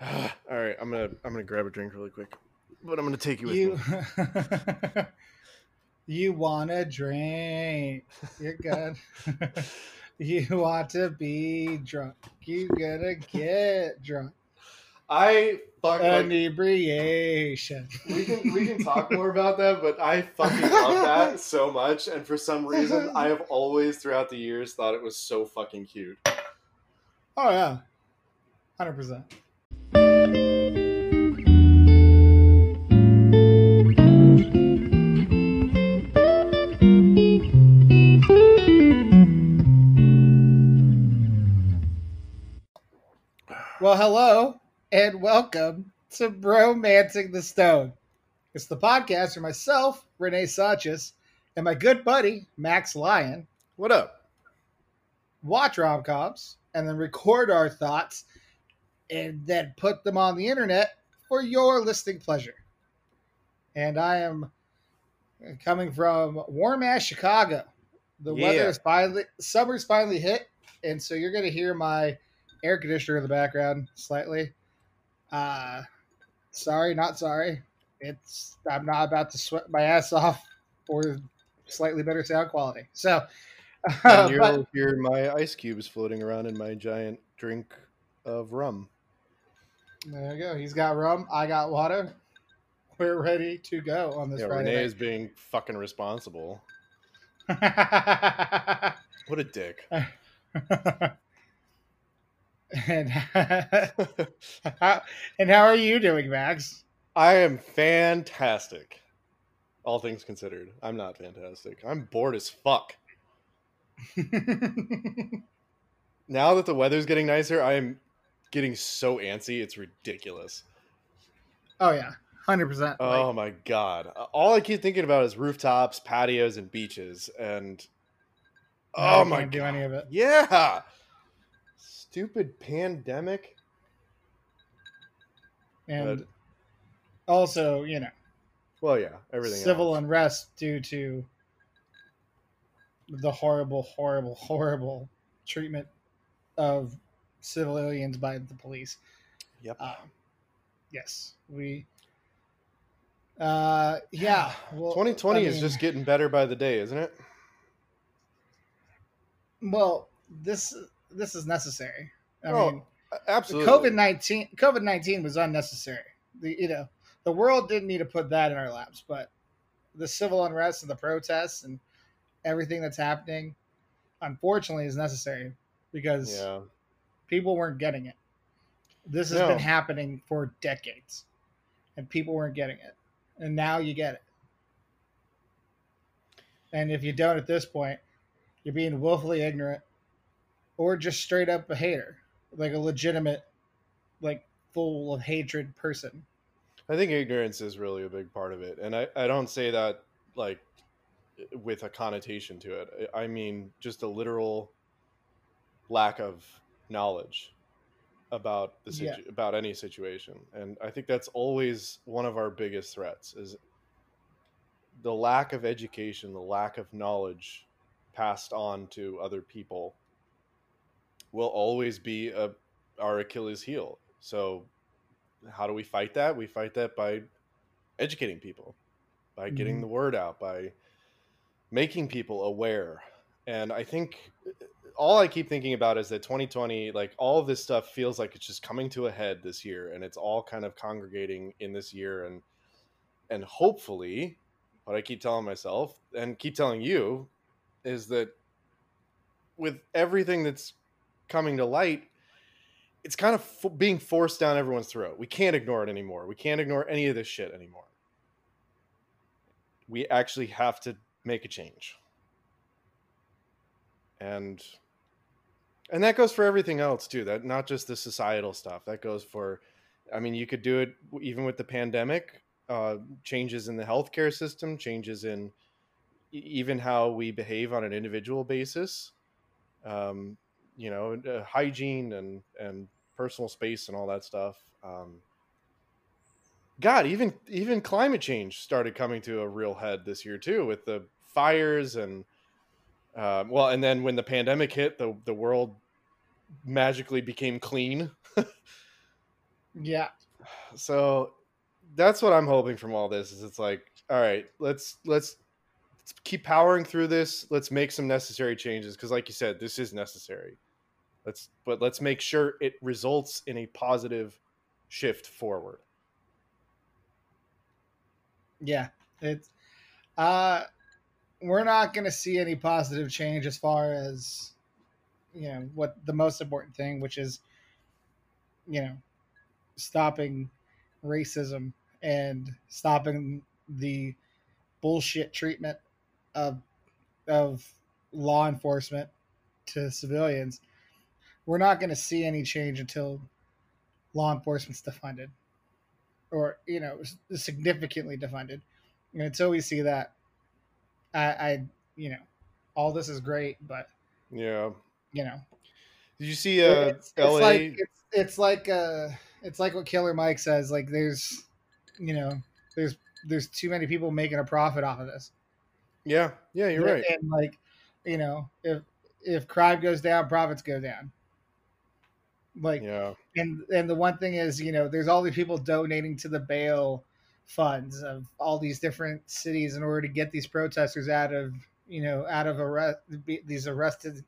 All right, I'm gonna I'm gonna grab a drink really quick, but I'm gonna take you with You me. You wanna drink. You're good. you want to be drunk. You gonna get drunk. I fuck like, Inebriation. we can we can talk more about that, but I fucking love that so much, and for some reason, I have always throughout the years thought it was so fucking cute. Oh yeah. Hundred percent. Well, hello and welcome to Bromancing the Stone. It's the podcast for myself, Renee Sanchez, and my good buddy, Max Lyon. What up? watch rom coms and then record our thoughts and then put them on the internet for your listening pleasure. And I am coming from warm ass Chicago. The Yeah. weather is finally summer's finally hit, and so you're gonna hear my air conditioner in the background slightly. Uh sorry, not sorry. It's I'm not about to sweat my ass off for slightly better sound quality. So And you'll hear my ice cubes floating around in my giant drink of rum. There you go. He's got rum. I got water. We're ready to go on this Yeah, Friday. Renee is being fucking responsible. What a dick. and and how are you doing, Max? I am fantastic. All things considered, I'm not fantastic. I'm bored as fuck. Now that the weather's getting nicer, I am getting so antsy. It's ridiculous. oh yeah, hundred percent. Oh my god! All I keep thinking about is rooftops, patios, and beaches. And oh my god, do any of it. Yeah, stupid pandemic. And But- also, you know, Well, yeah, everything. civil else. unrest due to the horrible, horrible, horrible treatment of civilians by the police. Yep. Um, yes, we. Uh, yeah. Well, 2020 I is mean, just getting better by the day, isn't it? well. This this is necessary. I Oh, mean, Absolutely. COVID nineteen COVID nineteen was unnecessary. The you know the world didn't need to put that in our laps, but the civil unrest and the protests and everything that's happening, unfortunately, is necessary because Yeah. People weren't getting it. This has No. been happening for decades, and people weren't getting it, and now you get it. And if you don't at this point, you're being willfully ignorant, or just straight up a hater, like a legitimate, like full of hatred person. I think ignorance is really a big part of it. And I, I don't say that like with a connotation to it. I I mean just a literal lack of knowledge about the situ- about any situation. And I think that's always one of our biggest threats is the lack of education, the lack of knowledge passed on to other people will always be a, our Achilles heel. So how do we fight that? We fight that by educating people, by getting Mhm. the word out, by making people aware. And I think all I keep thinking about is that 2020, like all of this stuff feels like it's just coming to a head this year and it's all kind of congregating in this year and and hopefully what I keep telling myself and keep telling you is that with everything that's coming to light, it's kind of f- being forced down everyone's throat. We can't ignore it anymore. We can't ignore any of this shit anymore. We actually have to make a change. And and that goes for everything else too. That not just the societal stuff. That goes for I mean, you could do it even with the pandemic, uh, changes in the healthcare system, changes in even how we behave on an individual basis. Um, you know, uh, hygiene and and personal space and all that stuff. Um, God, even even climate change started coming to a real head this year too, with the fires and um, well, and then when the pandemic hit, the the world magically became clean. Yeah. So that's what I'm hoping from all this is it's like, all right, let's let's let's keep powering through this. Let's make some necessary changes because like you said, this is necessary. Let's but let's make sure it results in a positive shift forward. Yeah. It's uh we're not going to see any positive change as far as you know what the most important thing which is you know stopping racism and stopping the bullshit treatment of of law enforcement to civilians. We're not going to see any change until law enforcement's defunded or you know significantly defunded. And until we see that i i you know all this is great but Yeah. you know Did you see uh it's, it's LA like it's, it's like uh it's like what Killer Mike says. Like there's you know there's there's too many people making a profit off of this. Yeah, yeah, you're right. And like you know if if crime goes down, profits go down. Like Yeah. and and the one thing is you know there's all these people donating to the bail funds of all these different cities in order to get these protesters out of you know out of arrest these arrested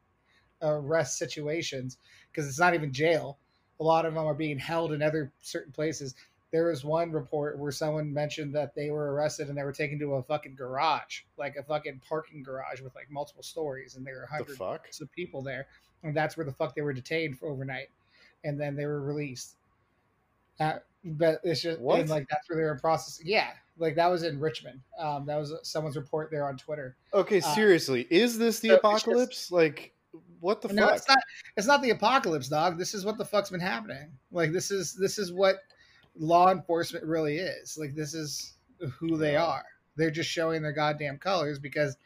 arrest situations because it's not even jail. A lot of them are being held in other certain places. There was one report where someone mentioned that they were arrested and they were taken to a fucking garage like a fucking parking garage with like multiple stories and there were hundreds of people there and that's where the fuck they were detained for overnight. And then they were released uh, but it's just What? and like that's where they were processing yeah like that was in richmond. Um that was someone's report there on twitter. Okay, Uh, seriously, is this the so it's just- apocalypse? like, what the no fuck? it's not it's not the apocalypse dog. This is what the fuck's been happening. Like this is this is what law enforcement really is. Like this is who they are. They're just showing their goddamn colors because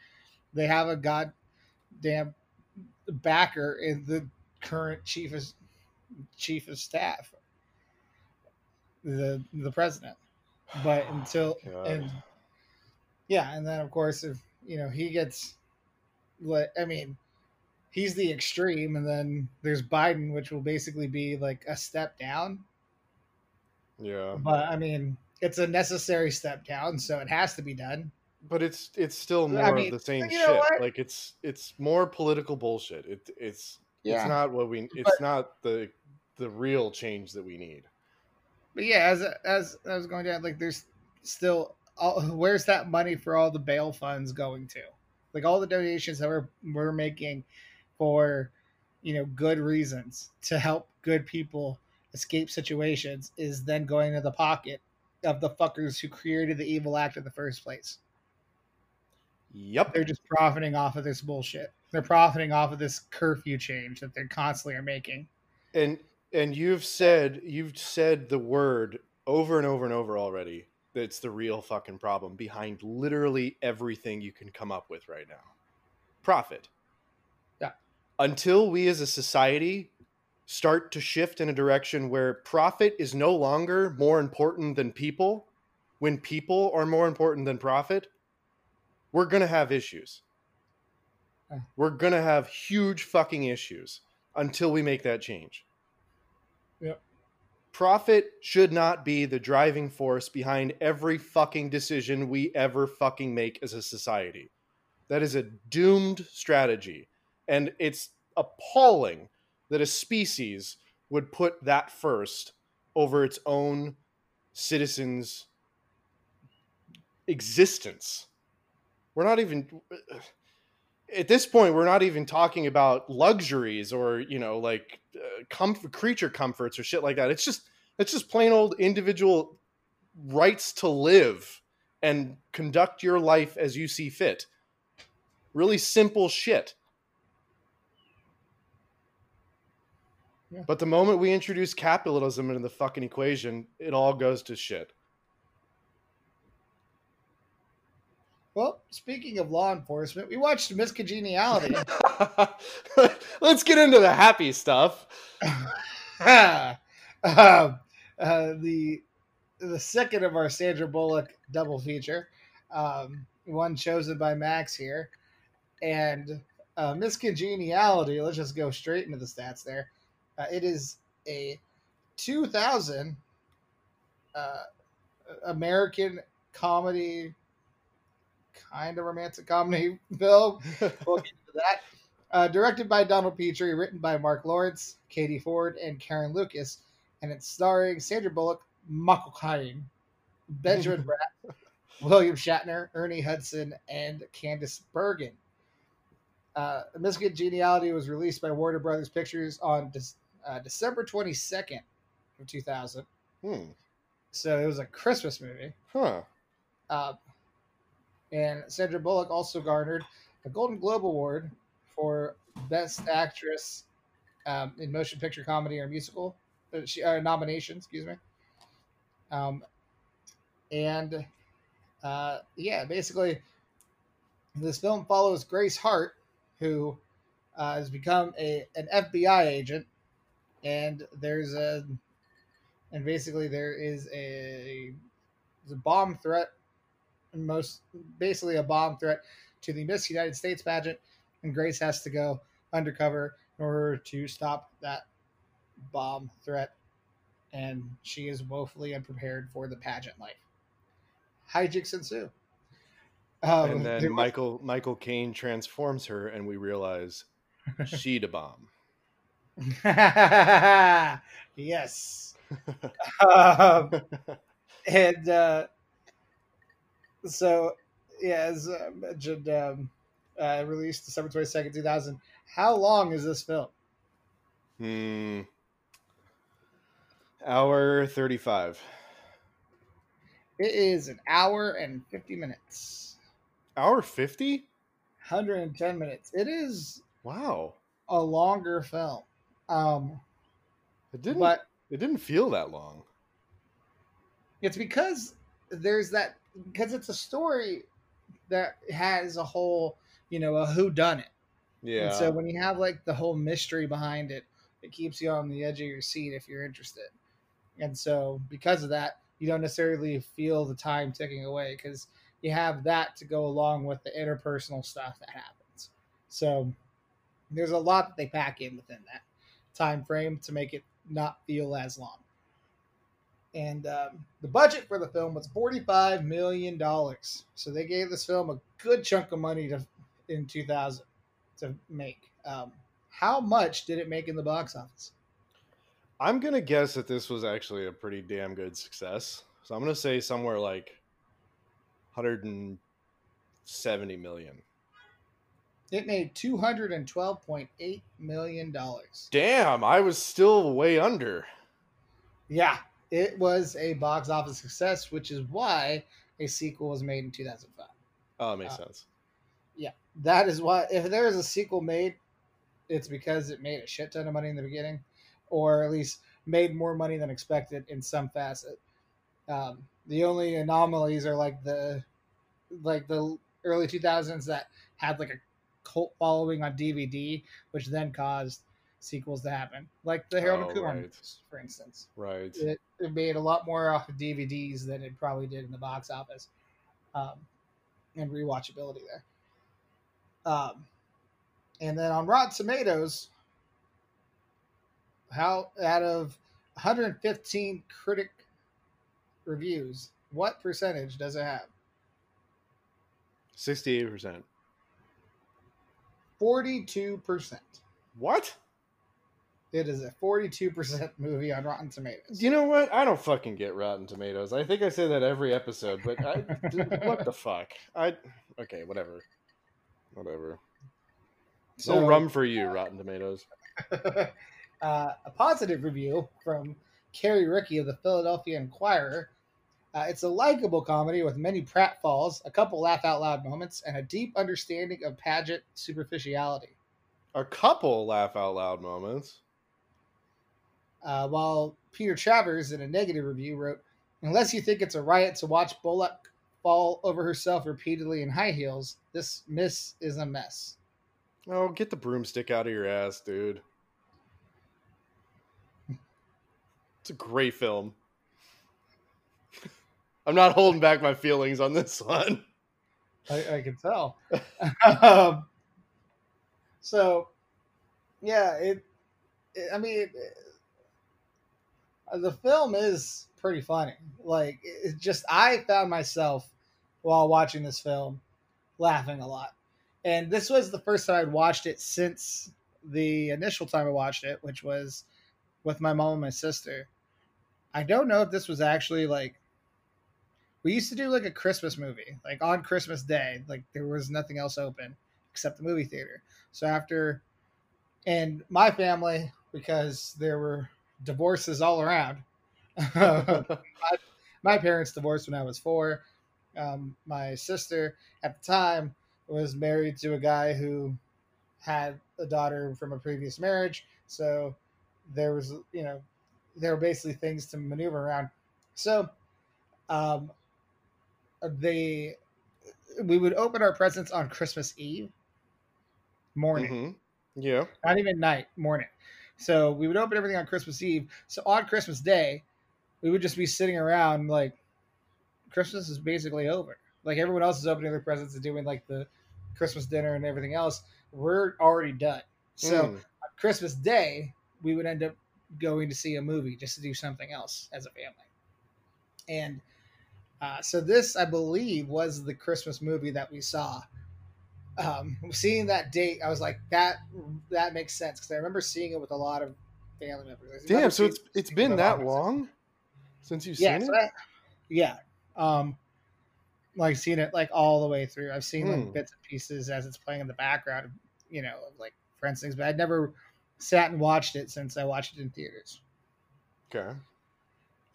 they have a goddamn backer in the current chief of chief of staff the the president but oh until God. and yeah and then of course if you know he gets like i mean he's the extreme and then there's biden which will basically be like a step down yeah, but i mean it's a necessary step down so it has to be done but it's it's still more I mean, of the same you know shit. what? Like it's it's more political bullshit. It it's Yeah. it's not what we. It's not the the real change that we need. But yeah as as i was going down like there's still all, where's that money for all the bail funds going to? Like all the donations that we're, we're making for you know good reasons to help good people escape situations is then going to the pocket of the fuckers who created the evil act in the first place. Yep. they're just profiting off of this bullshit. They're profiting off of this curfew change that they're constantly are making. And and you've said you've said the word over and over and over already that's the real fucking problem behind literally everything you can come up with right now profit Yeah. until we as a society start to shift in a direction where profit is no longer more important than people when people are more important than profit we're going to have issues Yeah. we're going to have huge fucking issues until we make that change profit should not be the driving force behind every fucking decision we ever fucking make as a society. That is a doomed strategy. And it's appalling that a species would put that first over its own citizens' existence. We're not even at this point we're not even talking about luxuries or you know like uh, comfort, creature comforts or shit like that. It's just it's just plain old individual rights to live and conduct your life as you see fit. Really simple shit. Yeah. but the moment we introduce capitalism into the fucking equation it all goes to shit well speaking of law enforcement we watched miss congeniality let's get into the happy stuff um, uh, the the second of our Sandra Bullock double feature, um, one chosen by Max here, and uh, Miss Congeniality. Let's just go straight into the stats there. Uh, it is a 2000 uh, American comedy, kind of romantic comedy film. We'll get to that. Uh, directed by Donald Petrie, written by Marc Lawrence, Katie Ford, and Caryn Lucas, and it's starring Sandra Bullock, Michael Caine, Benjamin Bratt, William Shatner, Ernie Hudson, and Candice Bergen. Uh, Miss Congeniality was released by Warner Brothers Pictures on De- uh, December 22nd of 2000. Hmm. So it was a Christmas movie. Huh. Uh, and Sandra Bullock also garnered a Golden Globe Award for Best Actress um, in Motion Picture Comedy or Musical. Uh, she, uh, nomination, excuse me. Um, and uh, yeah, basically, this film follows Grace Hart, who uh, has become a an FBI agent, and there's a, and basically there is a, a bomb threat, most basically a bomb threat to the Miss United States pageant, and Grace has to go undercover in order to stop that bomb threat, and she is woefully unprepared for the pageant life. Hijinks ensue. Um, and then there was- Michael Michael Caine transforms her, and we realize she the bomb. yes. um, and uh, so, yeah, as uh, mentioned, um, uh, released December 22nd, 2000. How long is this film? Hmm. Hour thirty-five. It is an hour and 50 minutes, Hour fifty. 110 minutes. It is Wow. a longer film. Um, It didn't. but it didn't feel that long. it's because there's that because it's a story that has a whole you know a who done it Yeah. and so when you have like the whole mystery behind it it keeps you on the edge of your seat if you're interested. And so because of that you don't necessarily feel the time ticking away because you have that to go along with the interpersonal stuff that happens. So there's a lot that they pack in within that time frame to make it not feel as long and um, the budget for the film was $45 million so they gave this film a good chunk of money to in 2000 to make um, how much did it make in the box office I'm gonna guess that this was actually a pretty damn good success. So I'm gonna say somewhere like 170 million. it made $212.8 million Damn, I was still way under. yeah it was a box office success which is why a sequel was made in 2005 Oh, it makes Uh, sense. Yeah, that is why if there is a sequel made it's because it made a shit ton of money in the beginning or at least made more money than expected in some facet um, the only anomalies are like the like the early 2000s that had like a cult following on dvd which then caused sequels to happen like the harold Oh, and kumar right. movies, for instance Right. it, it made a lot more off of DVDs than it probably did in the box office, um, and rewatchability there. Um, and then on Rotten Tomatoes, how out of 115 critic reviews, what percentage does it have? 68%. 42 percent. What? It is a 42 percent movie on Rotten Tomatoes. You know what? I don't fucking get Rotten Tomatoes. I think I say that every episode, but I, what the fuck? I okay, whatever, whatever. So- no rum for you, Rotten Tomatoes. uh, a positive review from Carrie Rickey of the Philadelphia Inquirer. Uh, it's a likable comedy with many pratfalls, a couple laugh out loud moments, and a deep understanding of pageant superficiality. A couple laugh out loud moments. Uh, while Peter Travers, in a negative review, wrote, Unless you think it's a riot to watch Bullock fall over herself repeatedly in high heels, this miss is a mess. Oh, get the broomstick out of your ass, dude. It's a great film. I'm not holding back my feelings on this one. I, I can tell. um, so, yeah, it. it I mean, it, the film is pretty funny. Like it just I found myself while watching this film laughing a lot. And this was the first time I'd watched it since the initial time I watched it, which was with my mom and my sister. I don't know if this was actually like we used to do like a Christmas movie, like on Christmas Day, like there was nothing else open except the movie theater. So after and my family, because there were divorces all around. my, my, parents divorced when I was four. Um, my sister at the time was married to a guy who had a daughter from a previous marriage. So there was, you know, there were basically things to maneuver around. So um, they, we would open our presents on Christmas Eve morning. Mm-hmm. Yeah. Not even night, morning. So we would open everything on Christmas Eve. So on Christmas Day, we would just be sitting around like Christmas is basically over. Like everyone else is opening their presents and doing like the Christmas dinner and everything else. We're already done. So mm. on Christmas Day, we would end up going to see a movie just to do something else as a family. And uh, so this, I believe, was the Christmas movie that we saw um, seeing that date, I was like, that that makes sense because I remember seeing it with a lot of family members. Damn, so it's it's been that long since you've yeah, seen so it. I, yeah, um, like seen it like all the way through. I've seen like hmm. bits and pieces as it's playing in the background, you know, like friends things, but I'd never sat and watched it since I watched it in theaters. Okay.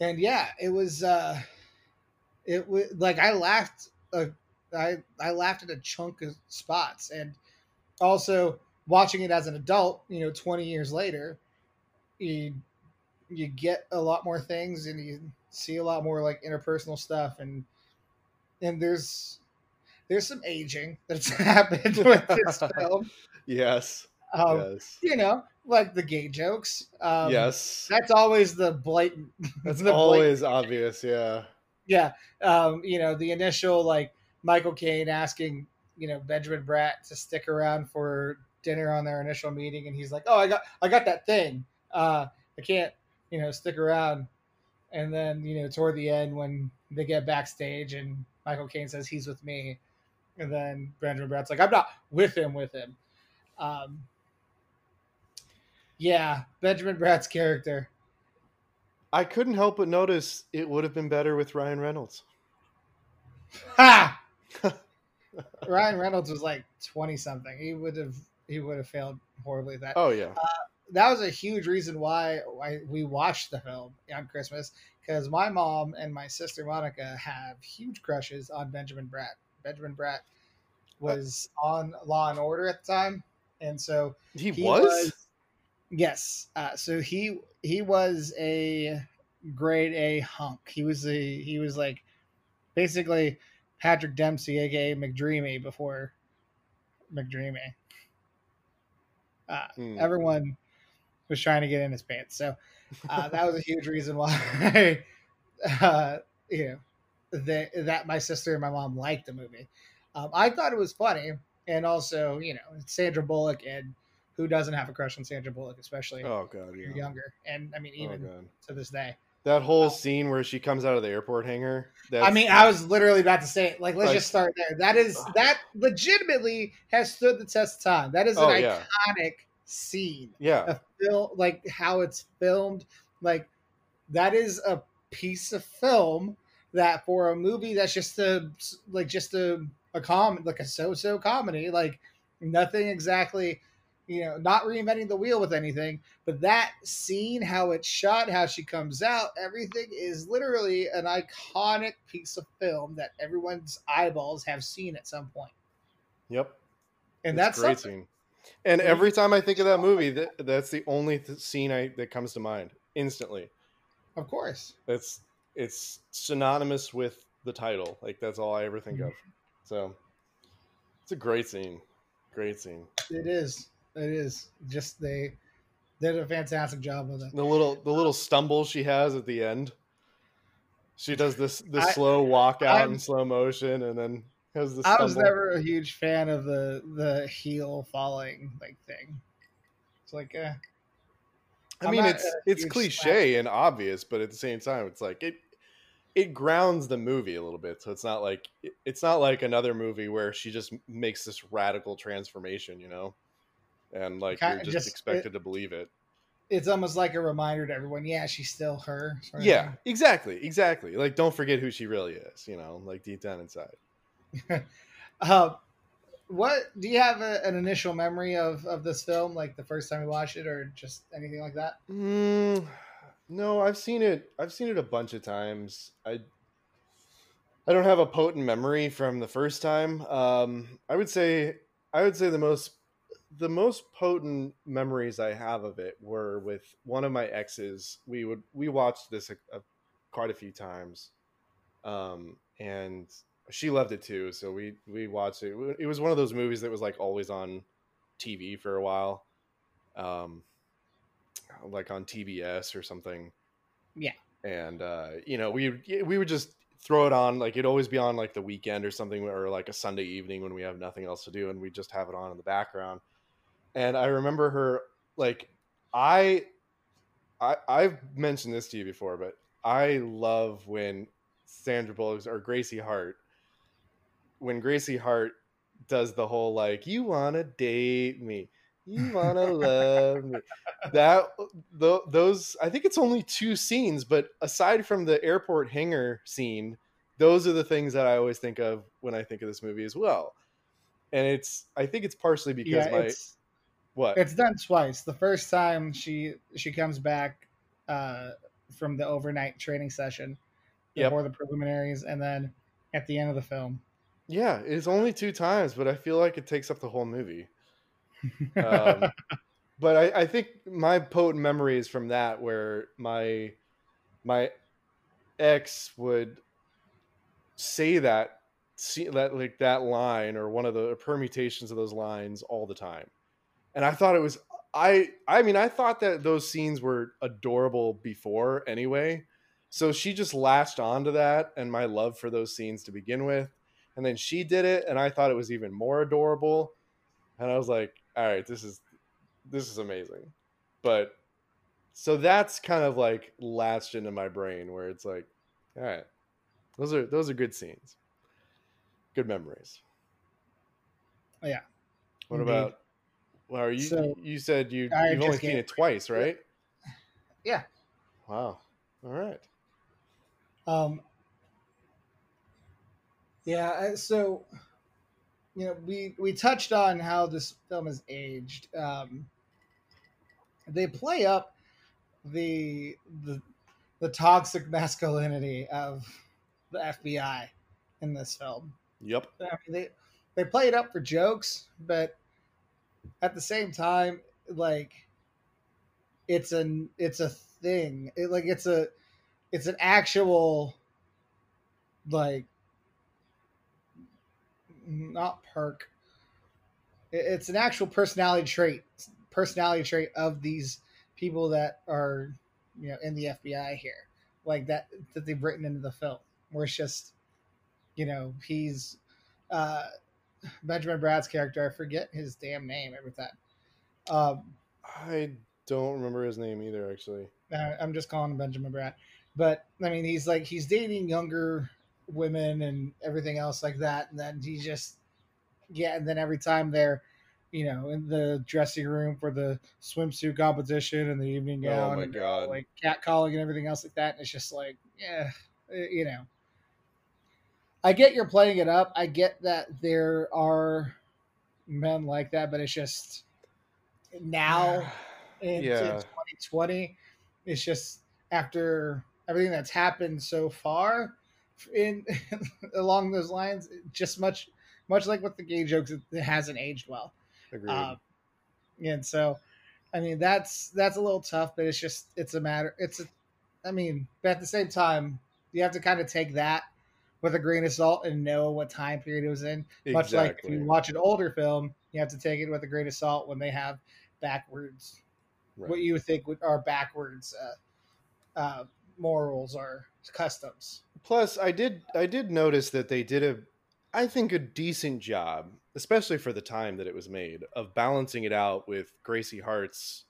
And yeah, it was uh it was like I laughed a I I laughed at a chunk of spots, and also watching it as an adult, you know, twenty years later, you you get a lot more things, and you see a lot more like interpersonal stuff, and and there's there's some aging that's happened with this film. Yes. Um, yes. You know, like the gay jokes. Um, yes. That's always the blatant. That's the always blatant. obvious. Yeah. Yeah. Um, you know, the initial like Michael Caine asking, you know, Benjamin Bratt to stick around for dinner on their initial meeting, and he's like, "Oh, I got, I got that thing. Uh, I can't, you know, stick around." And then, you know, toward the end, when they get backstage, and Michael Caine says he's with me, and then Benjamin Bratt's like, "I'm not with him, with him." Um, yeah, Benjamin Bratt's character. I couldn't help but notice it would have been better with Ryan Reynolds. Ha! Ryan Reynolds was like twenty something. He would have he would have failed horribly. That oh yeah, uh, that was a huge reason why why we watched the film on Christmas because my mom and my sister Monica have huge crushes on Benjamin Bratt. Benjamin Bratt was uh, on Law and Order at the time, and so he, he was? was. Yes, uh, so he he was a grade A hunk. He was a he was like basically Patrick Dempsey, aka McDreamy, before McDreamy. Uh, mm. Everyone was trying to get in his pants, so uh, that was a huge reason why, uh, you know, that that my sister and my mom liked the movie. Um, I thought it was funny, and also, you know, Sandra Bullock, and who doesn't have a crush on Sandra Bullock, especially oh god, yeah. younger, and I mean, oh, even oh, to this day. That whole scene where she comes out of the airport hangar. I mean, I was literally about to say it. Like, let's like, just start there. That is that legitimately has stood the test of time. That is an oh, yeah. iconic scene. Yeah. A film like how it's filmed. Like that is a piece of film that for a movie that's just a like just a a com like a so-so comedy, like nothing exactly you know, not reinventing the wheel with anything, but that scene, how it's shot, how she comes out, everything is literally an iconic piece of film that everyone's eyeballs have seen at some point. Yep. And it's that's great something. scene. And every time I think of that movie, that, that's the only th- scene I, that comes to mind instantly. Of course. It's it's synonymous with the title. Like that's all I ever think of. Mm-hmm. So it's a great scene. Great scene. It is. It is just they did a fantastic job with it. The little the little stumble she has at the end. She does this this I, slow walk out I'm, in slow motion, and then has the. I was never a huge fan of the the heel falling like thing. It's like, eh. I mean, it's it's cliche and obvious, but at the same time, it's like it it grounds the movie a little bit. So it's not like it's not like another movie where she just makes this radical transformation, you know, and like Kinda you're just, just- expected to believe it. It's almost like a reminder to everyone. Yeah, she's still her. Yeah, exactly, exactly. Like, don't forget who she really is, you know, like deep down inside. Uh, what do you have a, an initial memory of of this film? Like the first time you watched it, or just anything like that? Mm, no, I've seen it. I've seen it a bunch of times. I I don't have a potent memory from the first time. Um, I would say I would say the most the most potent memories I have of it were with one of my exes. We would we watched this a, a, quite a few times, um, and she loved it too. So we we watched it. It was one of those movies that was like always on TV for a while. Um, like on TBS or something. Yeah. And uh, you know, we we would just throw it on like it'd always be on like the weekend or something or like a Sunday evening when we have nothing else to do and we just have it on in the background. And I remember her like I I I've mentioned this to you before, but I love when Sandra Bullock or Gracie Hart when Gracie Hart does the whole like you want to date me? You want to love me? That th- those i think it's only two scenes but aside from the airport hangar scene those are the things that i always think of when i think of this movie as well. And it's i think it's partially because yeah, my what it's done twice. The first time she she comes back uh, from the overnight training session Yep. before the preliminaries, and then at the end of the film. yeah it's only two times but i feel like it takes up the whole movie um, but I, I think my potent memory is from that where my my ex would say that see that like that line or one of the permutations of those lines all the time and i thought it was i i mean i thought that those scenes were adorable before anyway. So she just latched onto that and my love for those scenes to begin with. And then she did it and i thought it was even more adorable. And i was like all right this is this is amazing. But so that's kind of like latched into my brain where it's like all right those are those are good scenes. Good memories. Oh Yeah. what Indeed. about well you So, you said you I you've only seen it twice right Yeah. wow all right Um, yeah, so you know, we we touched on how this film is aged. Um, they play up the the the toxic masculinity of the FBI in this film. yep I mean, they they play it up for jokes, but at the same time, like it's an it's a thing. It, like it's a it's an actual like not perk. It- It's an actual personality trait personality trait of these people that are you know in the FBI here, like that that they've written into the film, where it's just you know he's uh benjamin bratt's character i forget his damn name every time. Um i don't remember his name either actually. uh, i'm just calling him benjamin brad. But i mean he's like he's dating younger women and everything else like that and then he just yeah and then every time they're you know in the dressing room for the swimsuit competition and the evening gown, Oh gown my and God. like catcalling and everything else like that and it's just like yeah uh, you know I get you're playing it up. I get that there are men like that, but it's just now in, Yeah. in 2020, it's just after everything that's happened so far in along those lines, just much much like with the gay jokes, it hasn't aged well. agreed Um, and so, I mean, that's that's a little tough, but it's just it's a matter. It's a, I mean, but at the same time, you have to kind of take that with a grain of salt and know what time period it was in. Much like if you watch an older film, you have to take it with a grain of salt when they have backwards Right. what you would think are backwards uh, uh, morals or customs. Plus, I did I did notice that they did a I think a decent job, especially for the time that it was made, of balancing it out with Gracie Hart's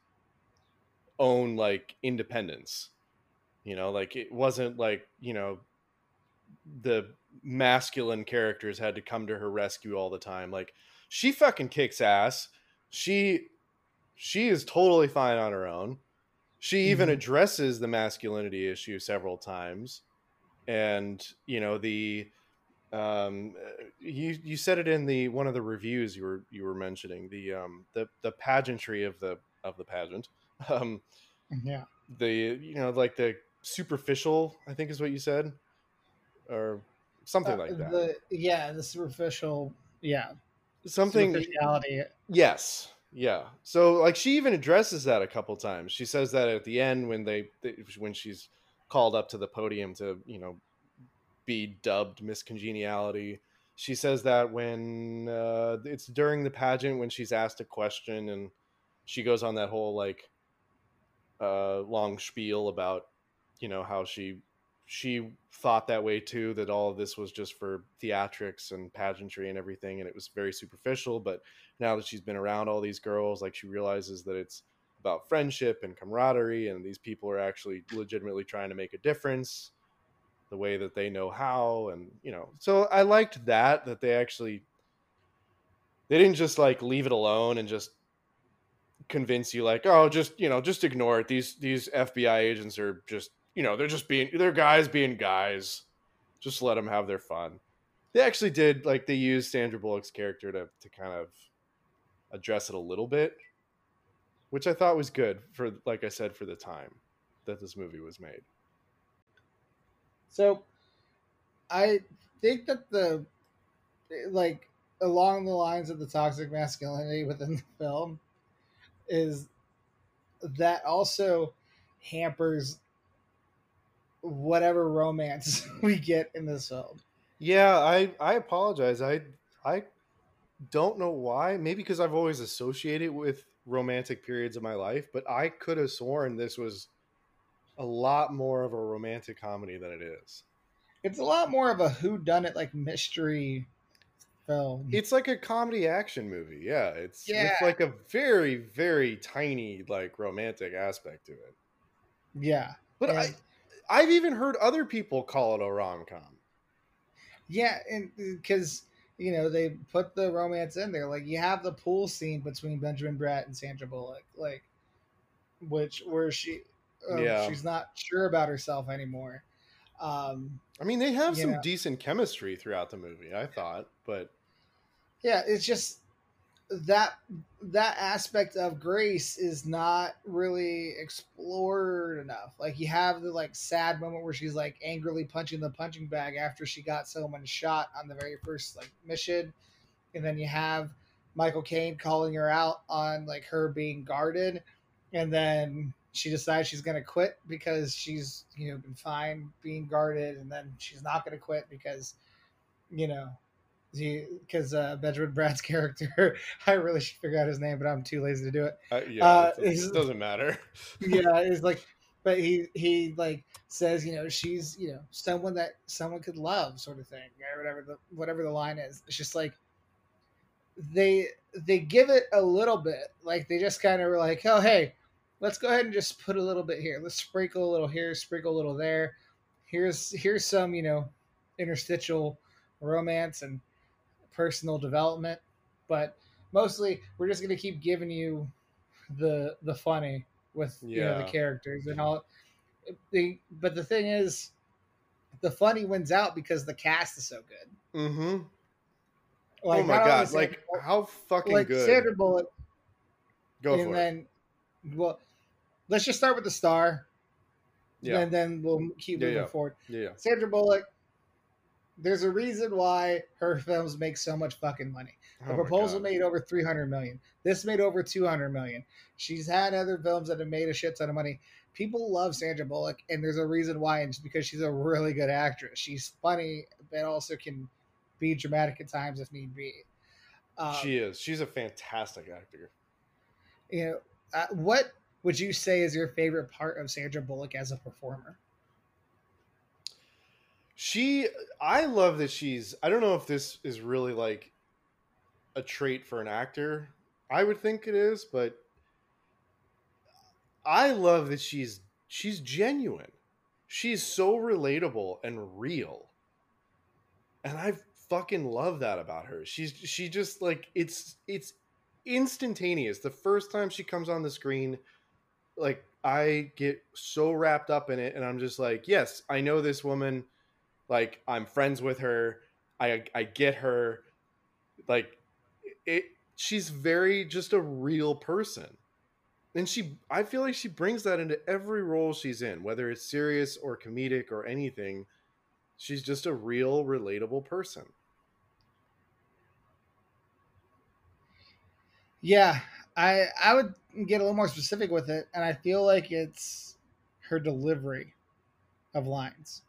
own like independence. You know, like it wasn't like, you know, the masculine characters had to come to her rescue all the time. Like she fucking kicks ass. She she is totally fine on her own. She even Mhm. addresses the masculinity issue several times. And, you know, the um you you said it in the one of the reviews you were you were mentioning the um the the pageantry of the of the pageant um Yeah. the you know like the superficial i think is what you said or something Uh, like that. The yeah, the superficial yeah. Something superficiality. yes yeah. So like she even addresses that a couple times. She says that at the end when they, they when she's called up to the podium to you know be dubbed miss congeniality. She says that when uh, it's during the pageant when she's asked a question and she goes on that whole like uh, long spiel about you know how she she thought that way too that all of this was just for theatrics and pageantry and everything and it was very superficial but now that she's been around all these girls like she realizes that it's about friendship and camaraderie and these people are actually legitimately trying to make a difference the way that they know how and you know. So i liked that that they actually they didn't just like leave it alone and just convince you like oh just you know just ignore it. These these fbi agents are just you know they're just being they're guys being guys. Just let them have their fun. They actually did like they used sandra bullock's character to to kind of address it a little bit which i thought was good for like i said for the time that this movie was made. So I think that the like along the lines of the toxic masculinity within the film is that also hampers whatever romance we get in this film. Yeah, I I apologize. I I don't know why. Maybe because I've always associated with romantic periods of my life, but I could have sworn this was a lot more of a romantic comedy than it is. It's a lot more of a who done it like mystery film. It's like a comedy action movie. Yeah, it's Yeah. like a very very tiny like romantic aspect to it. yeah. But I And- I've even heard other people call it a rom-com. Yeah, and because you know they put the romance in there, like you have the pool scene between Benjamin Bratt and Sandra Bullock, like which where she, um, Yeah. she's not sure about herself anymore. Um, I mean, they have some know. decent chemistry throughout the movie, I thought, but yeah, it's just that that aspect of Grace is not really explored enough. Like you have the like sad moment where she's like angrily punching the punching bag after she got someone shot on the very first like mission, and then you have Michael Caine calling her out on like her being guarded, and then she decides she's gonna quit because she's you know been fine being guarded, and then she's not gonna quit because you know because uh, Benjamin Bratt's character, I really should figure out his name, but I'm too lazy to do it. uh, yeah, Uh, it doesn't matter. Yeah, it's like, but he he like says, you know, she's you know someone that someone could love, sort of thing, or whatever the whatever the line is. It's just like they they give it a little bit, like they just kind of were like, oh hey, let's go ahead and just put a little bit here. Let's sprinkle a little here, sprinkle a little there. Here's here's some you know interstitial romance and personal development, but mostly we're just gonna keep giving you the the funny with you know the characters and all. The but the thing is, the funny wins out because the cast is so good. Mm-hmm. Like, oh my god! Sandra Like how fucking like good. Sandra Bullock, Go and for it. then well, let's just start with the star, Yeah, and then we'll keep Yeah, moving yeah. forward. yeah, yeah. Sandra Bullock. There's a reason why her films make so much fucking money. The Oh proposal made over 300 million. This made over 200 million. She's had other films that have made a shit ton of money. People love Sandra Bullock, and there's a reason why, and it's because she's a really good actress. She's funny, but also can be dramatic at times if need be. Um, she is. She's a fantastic actor. you know, uh, what would you say is your favorite part of Sandra Bullock as a performer? She, I love that she's. I don't know if this is really like a trait for an actor. I would think it is, but I love that she's she's genuine. She's so relatable and real. And I fucking love that about her. She's she just like it's it's instantaneous. The first time she comes on the screen, like I get so wrapped up in it and I'm just like, yes, I know this woman. Like I'm friends with her. I I get her. Like it she's very just a real person and she i feel like she brings that into every role she's in whether it's serious or comedic or anything she's just a real relatable person yeah i i would get a little more specific with it and i feel like it's her delivery of lines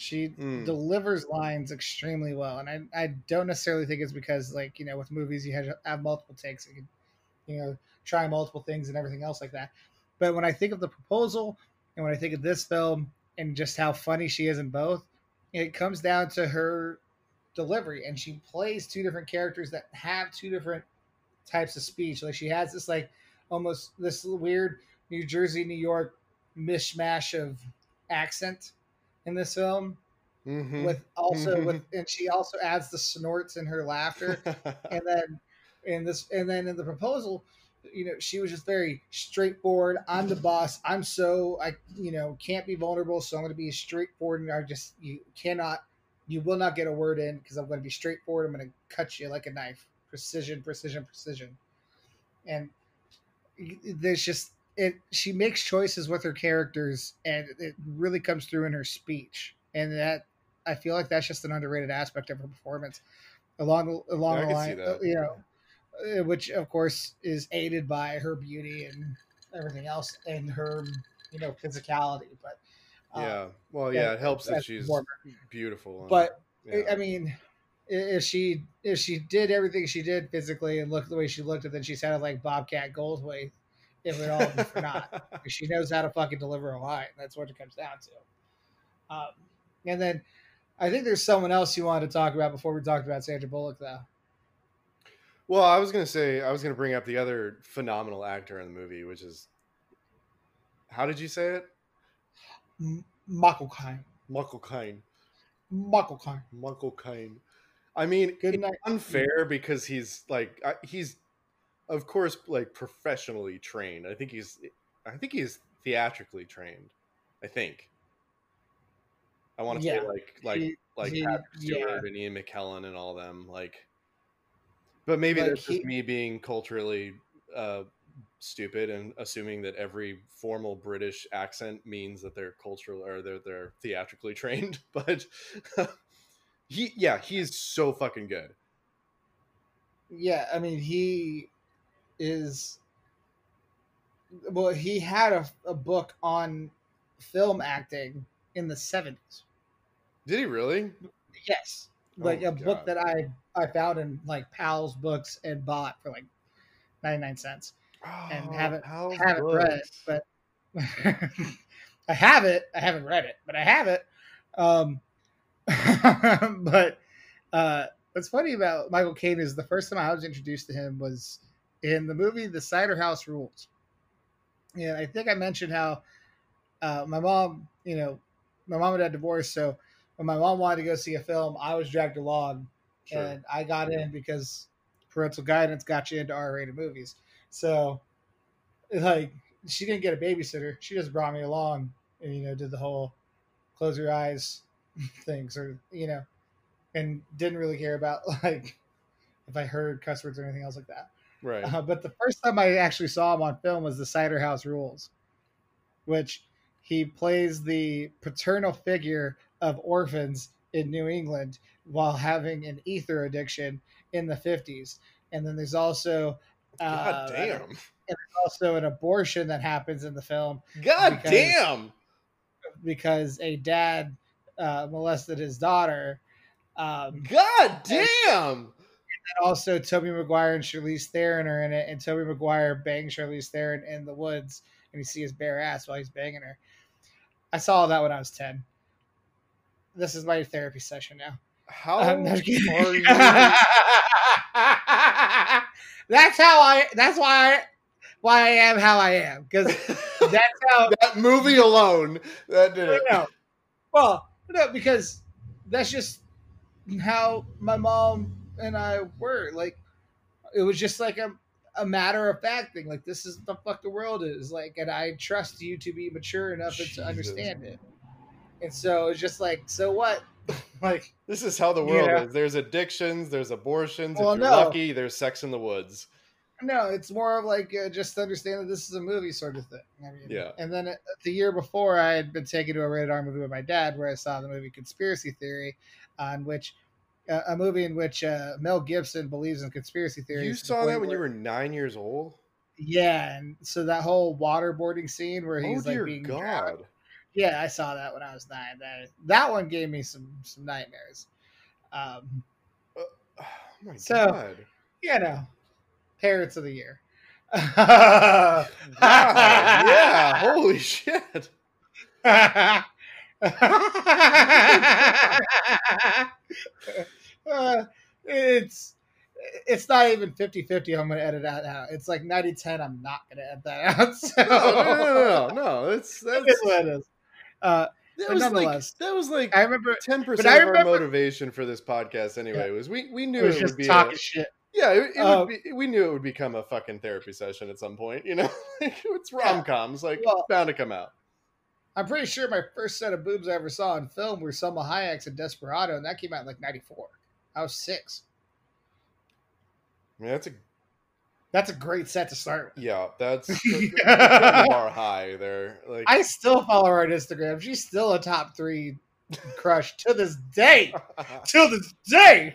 she mm. delivers lines extremely well and I, I don't necessarily think it's because like you know with movies you have, have multiple takes you can you know try multiple things and everything else like that. But when I think of the proposal and when I think of this film and just how funny she is in both, it comes down to her delivery and she plays two different characters that have two different types of speech. Like she has this like almost this weird New Jersey, New York mishmash of accent in this film. Mm-hmm. With also mm-hmm. with and she also adds the snorts in her laughter. and then in this and then in the proposal, you know, she was just very straightforward. I'm the boss. I'm so I, you know, can't be vulnerable. So I'm going to be straightforward. And I just you cannot, you will not get a word in because I'm going to be straightforward. I'm going to cut you like a knife. Precision, precision, precision. And there's just it. She makes choices with her characters, and it really comes through in her speech. And that I feel like that's just an underrated aspect of her performance. Along along yeah, the line, uh, you know uh, which of course is aided by her beauty and everything else and her you know physicality but um, yeah well yeah, it helps that she's beautiful but yeah. i mean if she if she did everything she did physically and looked the way she looked and then she sounded like bobcat goldthwait it would all for naught she knows how to fucking deliver a line that's what it comes down to um, and then i think there's someone else you wanted to talk about before we talked about sandra bullock though well, I was gonna say I was gonna bring up the other phenomenal actor in the movie, which is how did you say it? Michael Caine. Michael Caine. Michael Caine. I mean, Good night. unfair because he's like he's, of course, like professionally trained. I think he's, I think he's theatrically trained. I think. I want to yeah. say like like he, like he, Patrick Stewart yeah. and Ian McKellen and all them like but maybe like that's he, just me being culturally uh, stupid and assuming that every formal British accent means that they're cultural or they're they're theatrically trained. But he, yeah, he's so fucking good. Yeah, I mean, he is. Well, he had a, a book on film acting in the seventies. Did he really? Yes, like oh a God. book that I I found in like Powell's books and bought for like ninety nine cents, oh, and haven't Powell's haven't books. read it, but I have it. I haven't read it, but I have it. Um, but uh, what's funny about Michael Caine is the first time I was introduced to him was in the movie The Cider House Rules, and I think I mentioned how uh, my mom, you know, my mom and dad divorced, so when my mom wanted to go see a film, I was dragged along Sure. And I got in because parental guidance got you into R-rated movies. So, like, she didn't get a babysitter. She just brought me along and you know did the whole close your eyes things or you know, and didn't really care about like if I heard cuss words or anything else like that. Right. Uh, but the first time I actually saw him on film was the Cider House Rules, which he plays the paternal figure of orphans in New England while having an ether addiction in the 50s. And then there's also uh, God damn. And there's also an abortion that happens in the film. God because, damn. Because a dad uh, molested his daughter. Um, God damn. Also, Tobey Maguire and Charlize Theron are in it, and Tobey Maguire bangs Charlize Theron in the woods, and you see his bare ass while he's banging her. I saw that when I was ten. This is my therapy session now. How are you? that's how I. That's why why I am how I am because that's how that movie alone that did it. no. Well, no, because that's just how my mom and I were. Like, it was just like a, a matter of fact thing. Like, this is the fuck the world is. Like, and I trust you to be mature enough and to understand it. And so it's just like, so what? like, This is how the world is. There's addictions, there's abortions. Well, if you're no. lucky, there's sex in the woods. no, it's more of like uh, just understand that this is a movie sort of thing. I mean, Yeah. And then uh, the year before, I had been taken to a rated R movie with my dad, where I saw the movie Conspiracy Theory, on which uh, a movie in which uh, Mel Gibson believes in conspiracy theories. You saw that when you were nine years old? Yeah, and so that whole waterboarding scene where he's oh like dear being God. drowned. Yeah, I saw that when I was nine. That that one gave me some some nightmares. Um, Oh my So- God. you know, parents of the year. Wow, yeah, holy shit. Uh, it's it's not even 50-50 I'm gonna edit that out. It's like 90-10 I'm not gonna edit that out. So No, no, no, no, no, no. That's it that's what it is. Uh, that was like that was like I remember ten percent of our motivation for this podcast anyway was we we it knew it, just would be talking a, shit. yeah it, it Um, would be we knew it would become a fucking therapy session at some point you know it's rom coms like Well- it's bound to come out I'm pretty sure my first set of boobs I ever saw in film were Salma Hayek's in Desperado, and that came out in like '94. I was six. I mean that's a That's a great set to start with. yeah that's, that's Yeah. bar high there like I still follow her on Instagram. She's still a top three crush to this day. Till this day.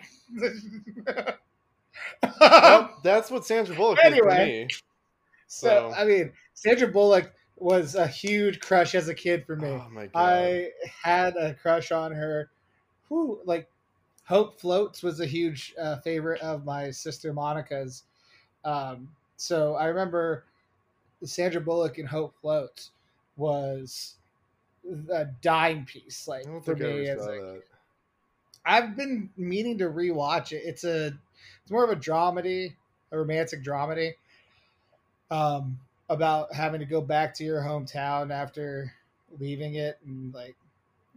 well, that's what Sandra Bullock did for Anyway. me so so- I mean, Sandra Bullock was a huge crush as a kid for me. oh my god I had a crush on her. Who like Hope Floats was a huge uh, favorite of my sister Monica's. Um, so I remember Sandra Bullock in Hope Floats was a dime piece. Like for me. It's like, that. I've been meaning to rewatch it. It's a it's more of a dramedy, a romantic dramedy. Um, about having to go back to your hometown after leaving it and like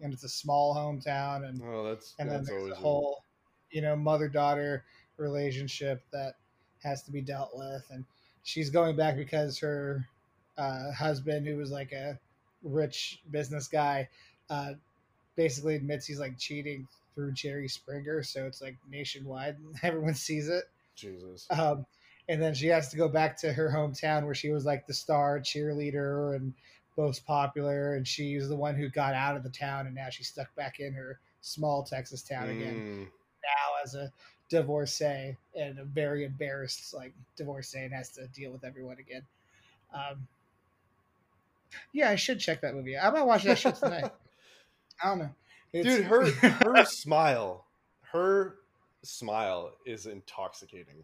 and it's a small hometown and oh that's and then that's there's always a a- whole you know mother daughter relationship that has to be dealt with. And she's going back because her uh, husband who was like a rich business guy uh, basically admits he's like cheating through jerry springer so it's like nationwide and everyone sees it. Jesus. Um, and then she has to go back to her hometown where she was like the star cheerleader and most popular and she's the one who got out of the town and now she's stuck back in her small texas town again. Mm. now as a divorcee and a very embarrassed like divorcee and has to deal with everyone again. Um, yeah i should check that movie i might watch that shit tonight. I don't know. It's- dude her her smile her smile is intoxicating.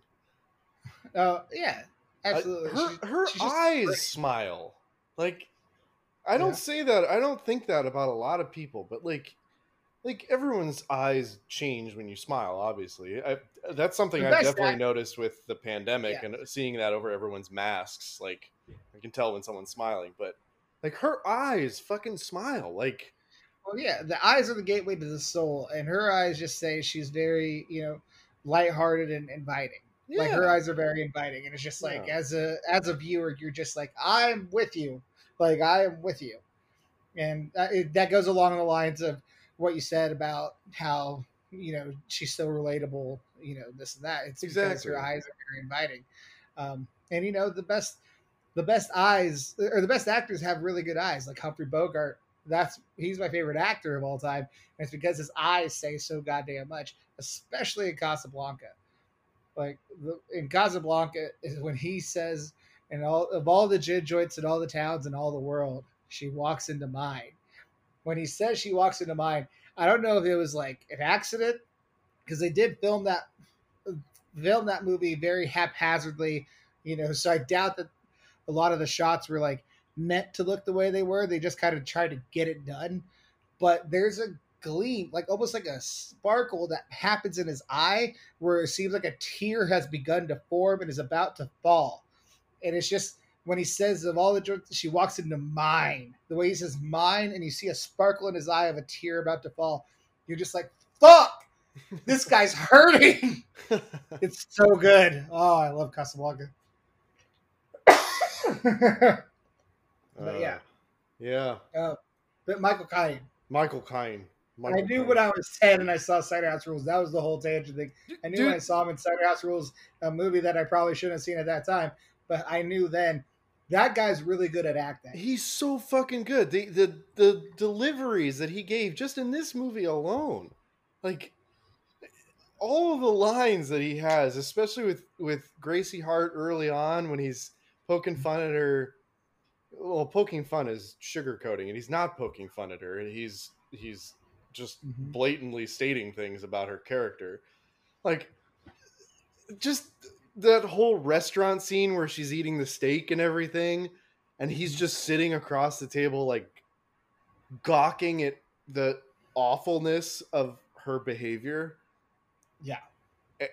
Oh yeah I- absolutely. her She- her she's just eyes smile. Like i don't Yeah. say that i don't think that about a lot of people but like like everyone's eyes change when you smile obviously I, that's something i've definitely act- noticed with the pandemic Yeah. and seeing that over everyone's masks like i can tell when someone's smiling but like her eyes fucking smile like Well, yeah, the eyes are the gateway to the soul, and her eyes just say she's very, you know, lighthearted and inviting. Like her eyes are very inviting, and it's just like Yeah. as a as a viewer, you're just like, I'm with you, like I am with you, and that, it, that goes along the lines of what you said about how you know she's so relatable, you know, this and that. It's because her eyes are very inviting, um, and you know the best the best eyes or the best actors have really good eyes, like Humphrey Bogart that's he's my favorite actor of all time. And it's because his eyes say so goddamn much, especially in Casablanca. Like the, in Casablanca is when he says, "And all of all the gin joints in all the towns and all the world, she walks into mine." When he says she walks into mine, I don't know if it was like an accident because they did film that film that movie very haphazardly, you know. So I doubt that a lot of the shots were like meant to look the way they were. They just kind of tried to get it done. But there's a gleam, like almost like a sparkle that happens in his eye where it seems like a tear has begun to form and is about to fall. And it's just when he says of all the jokes, she walks into mine. The way he says mine, and you see a sparkle in his eye of a tear about to fall. You're just like, fuck, this guy's hurting. it's so good. Oh, I love Casablanca. but Uh, yeah, yeah. uh, but Michael Caine. Michael Caine. Michael I knew Caine. when I was 10 and I saw Cider House Rules. That was the whole tangent thing. I knew Dude. when I saw him in Cider House Rules, a movie that I probably shouldn't have seen at that time, but I knew then that guy's really good at acting. He's so fucking good. The the the deliveries that he gave just in this movie alone, like all of the lines that he has, especially with with Gracie Hart early on when he's poking fun at her. Well, poking fun is sugarcoating, and he's not poking fun at her. He's he's just Mhm. blatantly stating things about her character, like just that whole restaurant scene where she's eating the steak and everything and he's mm-hmm. just sitting across the table like gawking at the awfulness of her behavior. Yeah.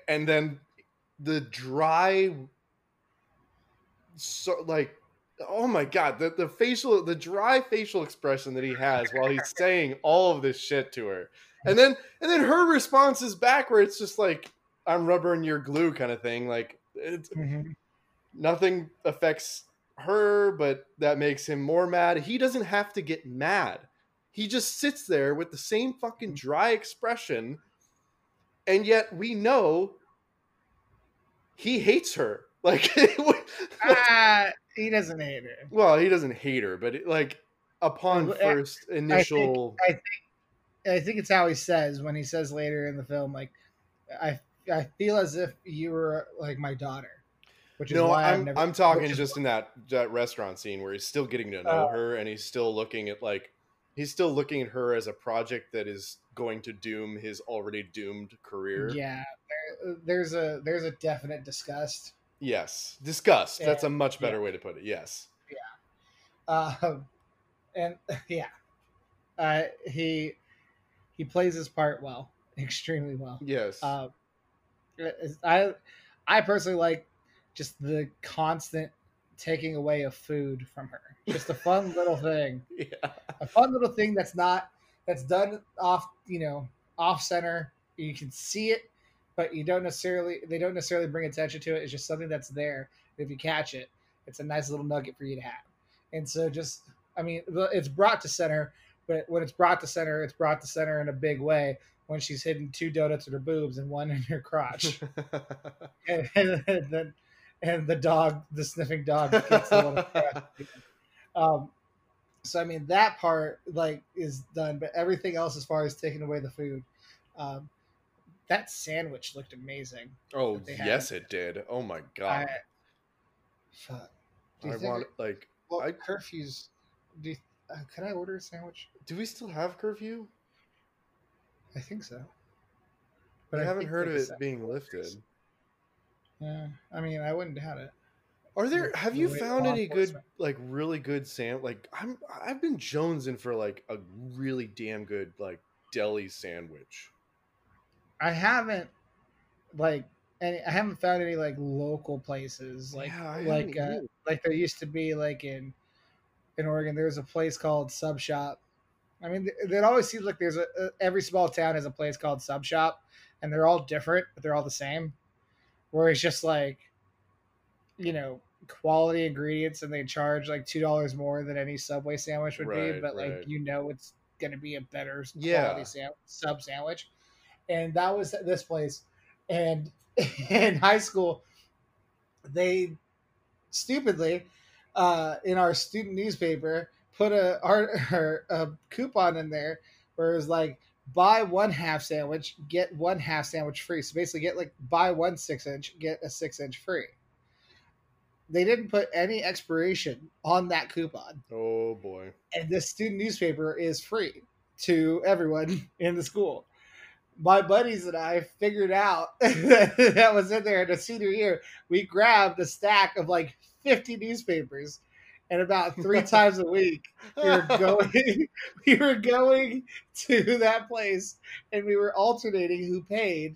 And then the dry so like oh my god the, the facial the dry facial expression that he has while he's saying all of this shit to her. And then and then her response is back where it's just like i'm rubber and you're glue kind of thing like it's Mhm. nothing affects her, but that makes him more mad. He doesn't have to get mad. He just sits there with the same fucking dry expression, and yet we know he hates her. Like, Ah, he doesn't hate her. well, he doesn't hate her, but it, like upon first initial, I think I think it's how he says when he says later in the film, like, I I feel as if you were like my daughter, which is no, why I'm never. I'm talking just in that that restaurant scene where he's still getting to know Oh. her, and he's still looking at like he's still looking at her as a project that is going to doom his already doomed career. Yeah, there, there's a there's a definite disgust. Yes, disgust. That's a much better yeah. way to put it. Yes. Yeah. Um, and yeah, uh, he he plays his part well, extremely well. Yes. Uh, I I personally like just the constant taking away of food from her. Just a fun little thing, yeah. a fun little thing that's not that's done off you know off center. You can see it, but you don't necessarily they don't necessarily bring attention to it. It's just something that's there. If you catch it, it's a nice little nugget for you to have. And so just I mean it's brought to center, but when it's brought to center, it's brought to center in a big way. When she's hidden two donuts in her boobs and one in her crotch, and, and then and the dog, the sniffing dog, gets the one in. Um, so I mean that part like is done, but everything else as far as taking away the food, um, that sandwich looked amazing. oh had. yes, it did. Oh my god. I, fuck. I, want like. well, I- curfews? Do you, uh, can I order a sandwich? Do we still have curfew? I think so. I I haven't heard of it being lifted. Yeah, I mean, I wouldn't doubt it. Are there? the- Have the you found any good, like, really good sam? Like, I'm, I've been jonesing for like a really damn good like deli sandwich. I haven't like any. I haven't found any like local places like Yeah, like uh, like there used to be like in in Oregon. There's a place called Sub Shop. I mean, it always seems like there's a, a every small town has a place called Sub Shop, and they're all different, but they're all the same. Where it's just like, you know, quality ingredients, and they charge like two dollars more than any Subway sandwich would be, Right, but like you know it's gonna be a better Yeah. quality sam- sub sandwich. And that was at this place, and in high school, they stupidly uh, in our student newspaper put a, art, or a coupon in there where it was like buy one half sandwich get one half sandwich free so basically get like buy one six inch get a six inch free they didn't put any expiration on that coupon Oh boy. and this student newspaper is free to everyone in the school. My buddies and I figured out that was in there in the senior year. We grabbed a stack of like 50 newspapers, and about three times a week we were going we were going to that place and we were alternating who paid.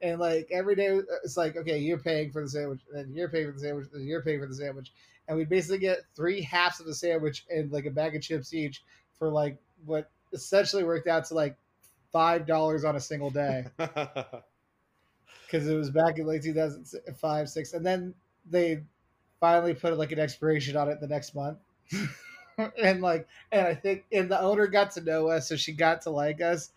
And like every day, uh, it's like, okay, you're paying for the sandwich, and you're paying for the sandwich, and you're paying for the sandwich. and we basically get three halves of a sandwich and like a bag of chips each for like what essentially worked out to like five dollars on a single day because it was back in like 2005 six and then they finally put like an expiration on it the next month. And like and i think and the owner got to know us so she got to like us.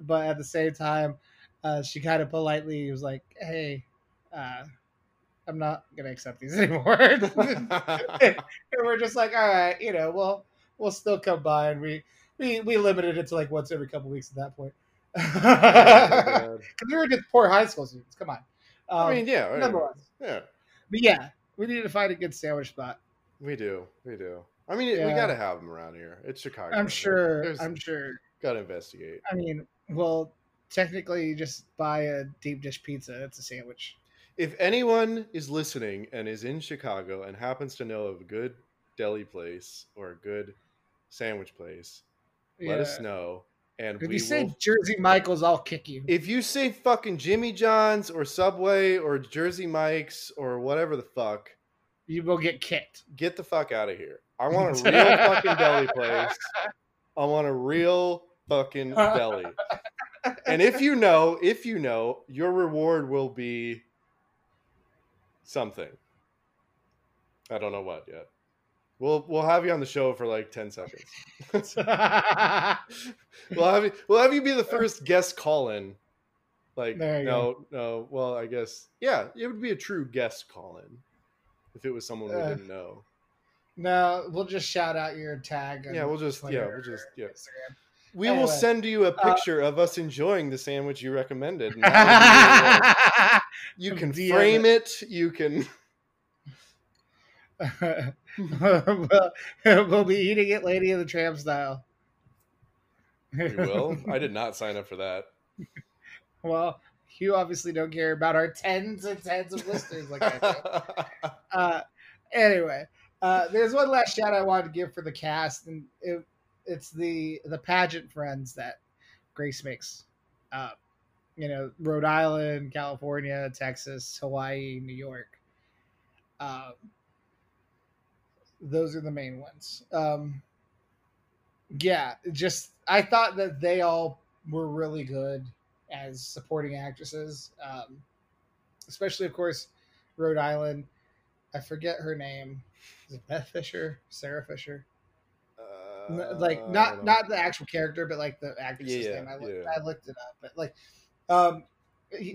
But at the same time uh, she kind of politely was like hey uh, i'm not gonna accept these anymore. And we're just like all right you know well we'll still come by and we we, we limited it to like once every couple weeks at that point. Because we were just poor high school students come on. Um, I mean, yeah, yeah, nonetheless. yeah, but yeah we need to find a good sandwich spot we do, we do. I mean, we gotta have them around here. It's Chicago. i'm sure there's- i'm sure gotta investigate. i mean well technically you just buy a deep dish pizza it's a sandwich If anyone is listening and is in Chicago and happens to know of a good deli place or a good sandwich place, let us know. And if we you say will. jersey michaels i'll kick you If you say fucking Jimmy John's or Subway or Jersey Mike's or whatever the fuck, you will get kicked get the fuck out of here. I want a real fucking deli place. I want a real fucking deli. And if you know, if you know, your reward will be something. I don't know what yet. We'll we'll have you on the show for like ten seconds. We'll have you we'll have you be the first guest call in. Like There you no no well I guess yeah it would be a true guest call in if it was someone we Uh, didn't know. no we'll just shout out your tag on Yeah we'll just yeah we'll just yeah Instagram. we will send you a uh, picture of us enjoying the sandwich you recommended. and that will be your reward. You can DM frame it. You can. we'll, we'll be eating it lady of the tramp style You will. I did not sign up for that. well you obviously don't care about our tens and tens of listeners like i do uh, anyway, uh, there's one last shout I wanted to give for the cast, and it, it's the the pageant friends that Grace makes. Uh, you know, Rhode Island, California, Texas, Hawaii, New York. Um, those are the main ones. Um, yeah, just I thought that they all were really good as supporting actresses, um, especially of course Rhode Island. I forget her name. Is it Beth Fisher? Sarah Fisher? Uh, like not don't the actual character, but like the actress's Yeah, name. I, looked, yeah. I looked it up, but like, um,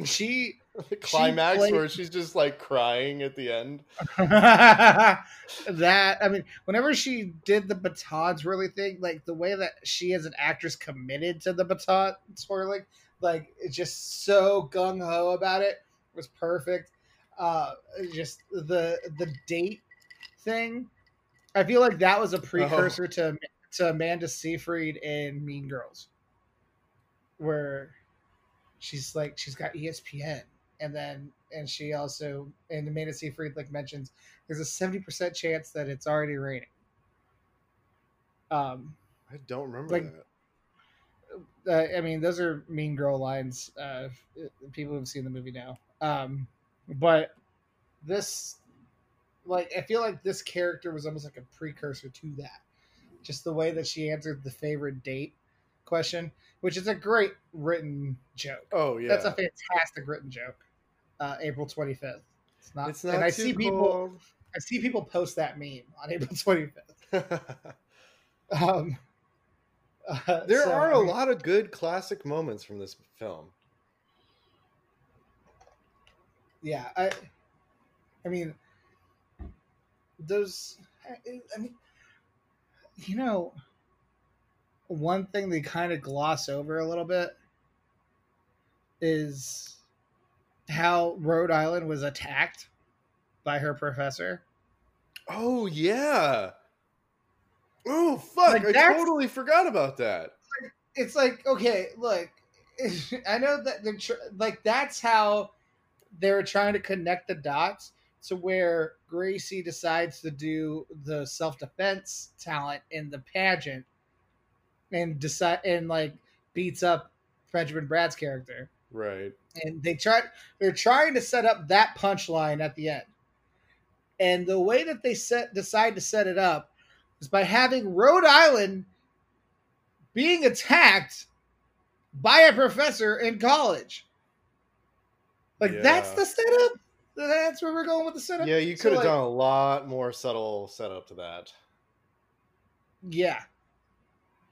she the climax played- where she's just like crying at the end. that I mean, whenever she did the baton twirling thing, like the way that she as an actress committed to the baton twirling, like it's just so gung ho about it was perfect. Uh, just the the date thing, I feel like that was a precursor to to Amanda Seyfried in Mean Girls, where she's like she's got ESPN, and then and she also and Amanda Seyfried like mentions there's a seventy percent chance that it's already raining. Um, I don't remember Like- that. uh, I mean, those are Mean Girl lines. Uh, people who've seen the movie now. Um, but this, like, I feel like this character was almost like a precursor to that. Just the way that she answered the favorite date question, which is a great written joke. Oh yeah, That's a fantastic written joke. Uh, April twenty fifth. It's not. it's not. and I see people. cold. I see people post that meme on April twenty fifth. Um, uh, there so, are I a mean, lot of good classic moments from this film. yeah i i mean those I, I mean you know one thing they kind of gloss over a little bit is how rhode island was attacked by her professor Oh yeah. Oh fuck! Like, I totally forgot about that. it's like okay look i know that they're tr- like that's how they were trying to connect the dots to where gracie decides to do the self-defense talent in the pageant and decide and like beats up benjamin bratt's character Right. and they try they're trying to set up that punchline at the end And the way that they set decide to set it up is by having Rhode Island being attacked by a professor in college. Like that's the setup. That's where we're going with the setup. Yeah, you So, could have like, done a lot more subtle setup to that. Yeah,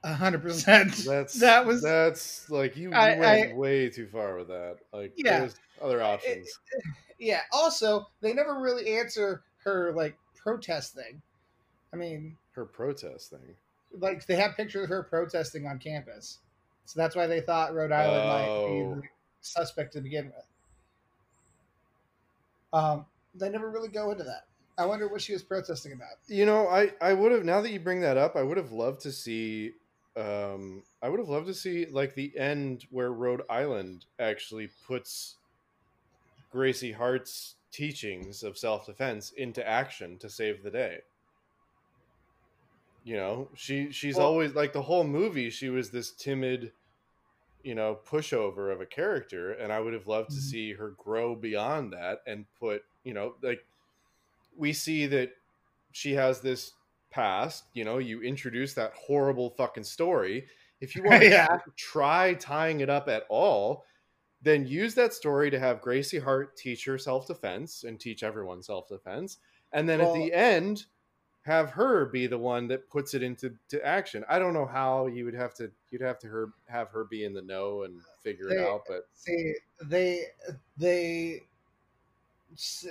hundred percent. That's that was that's like you, you I- went I- way too far with that. Like Yeah. there's other options. yeah. Also, they never really answer her like protest thing. I mean, Her protest thing. like they have pictures of her protesting on campus, so that's why they thought Rhode Island might Oh. be the suspect to begin with. Um, they never really go into that. I wonder what she was protesting about. You know, I I would have now that you bring that up, I would have loved to see um I would have loved to see like the end where Rhode Island actually puts Gracie Hart's teachings of self-defense into action to save the day. You know, she she's Well- always like the whole movie she was this timid you know, pushover of a character and I would have loved to Mhm. see her grow beyond that and put, you know, like we see that she has this past you know you introduce that horrible fucking story. If you want to try tying it up at all then use that story to have gracie hart teach her self-defense and teach everyone self-defense. And then at the end have her be the one that puts it into to action. I don't know how you would have to you'd have to her have her be in the know and figure it out but See, they they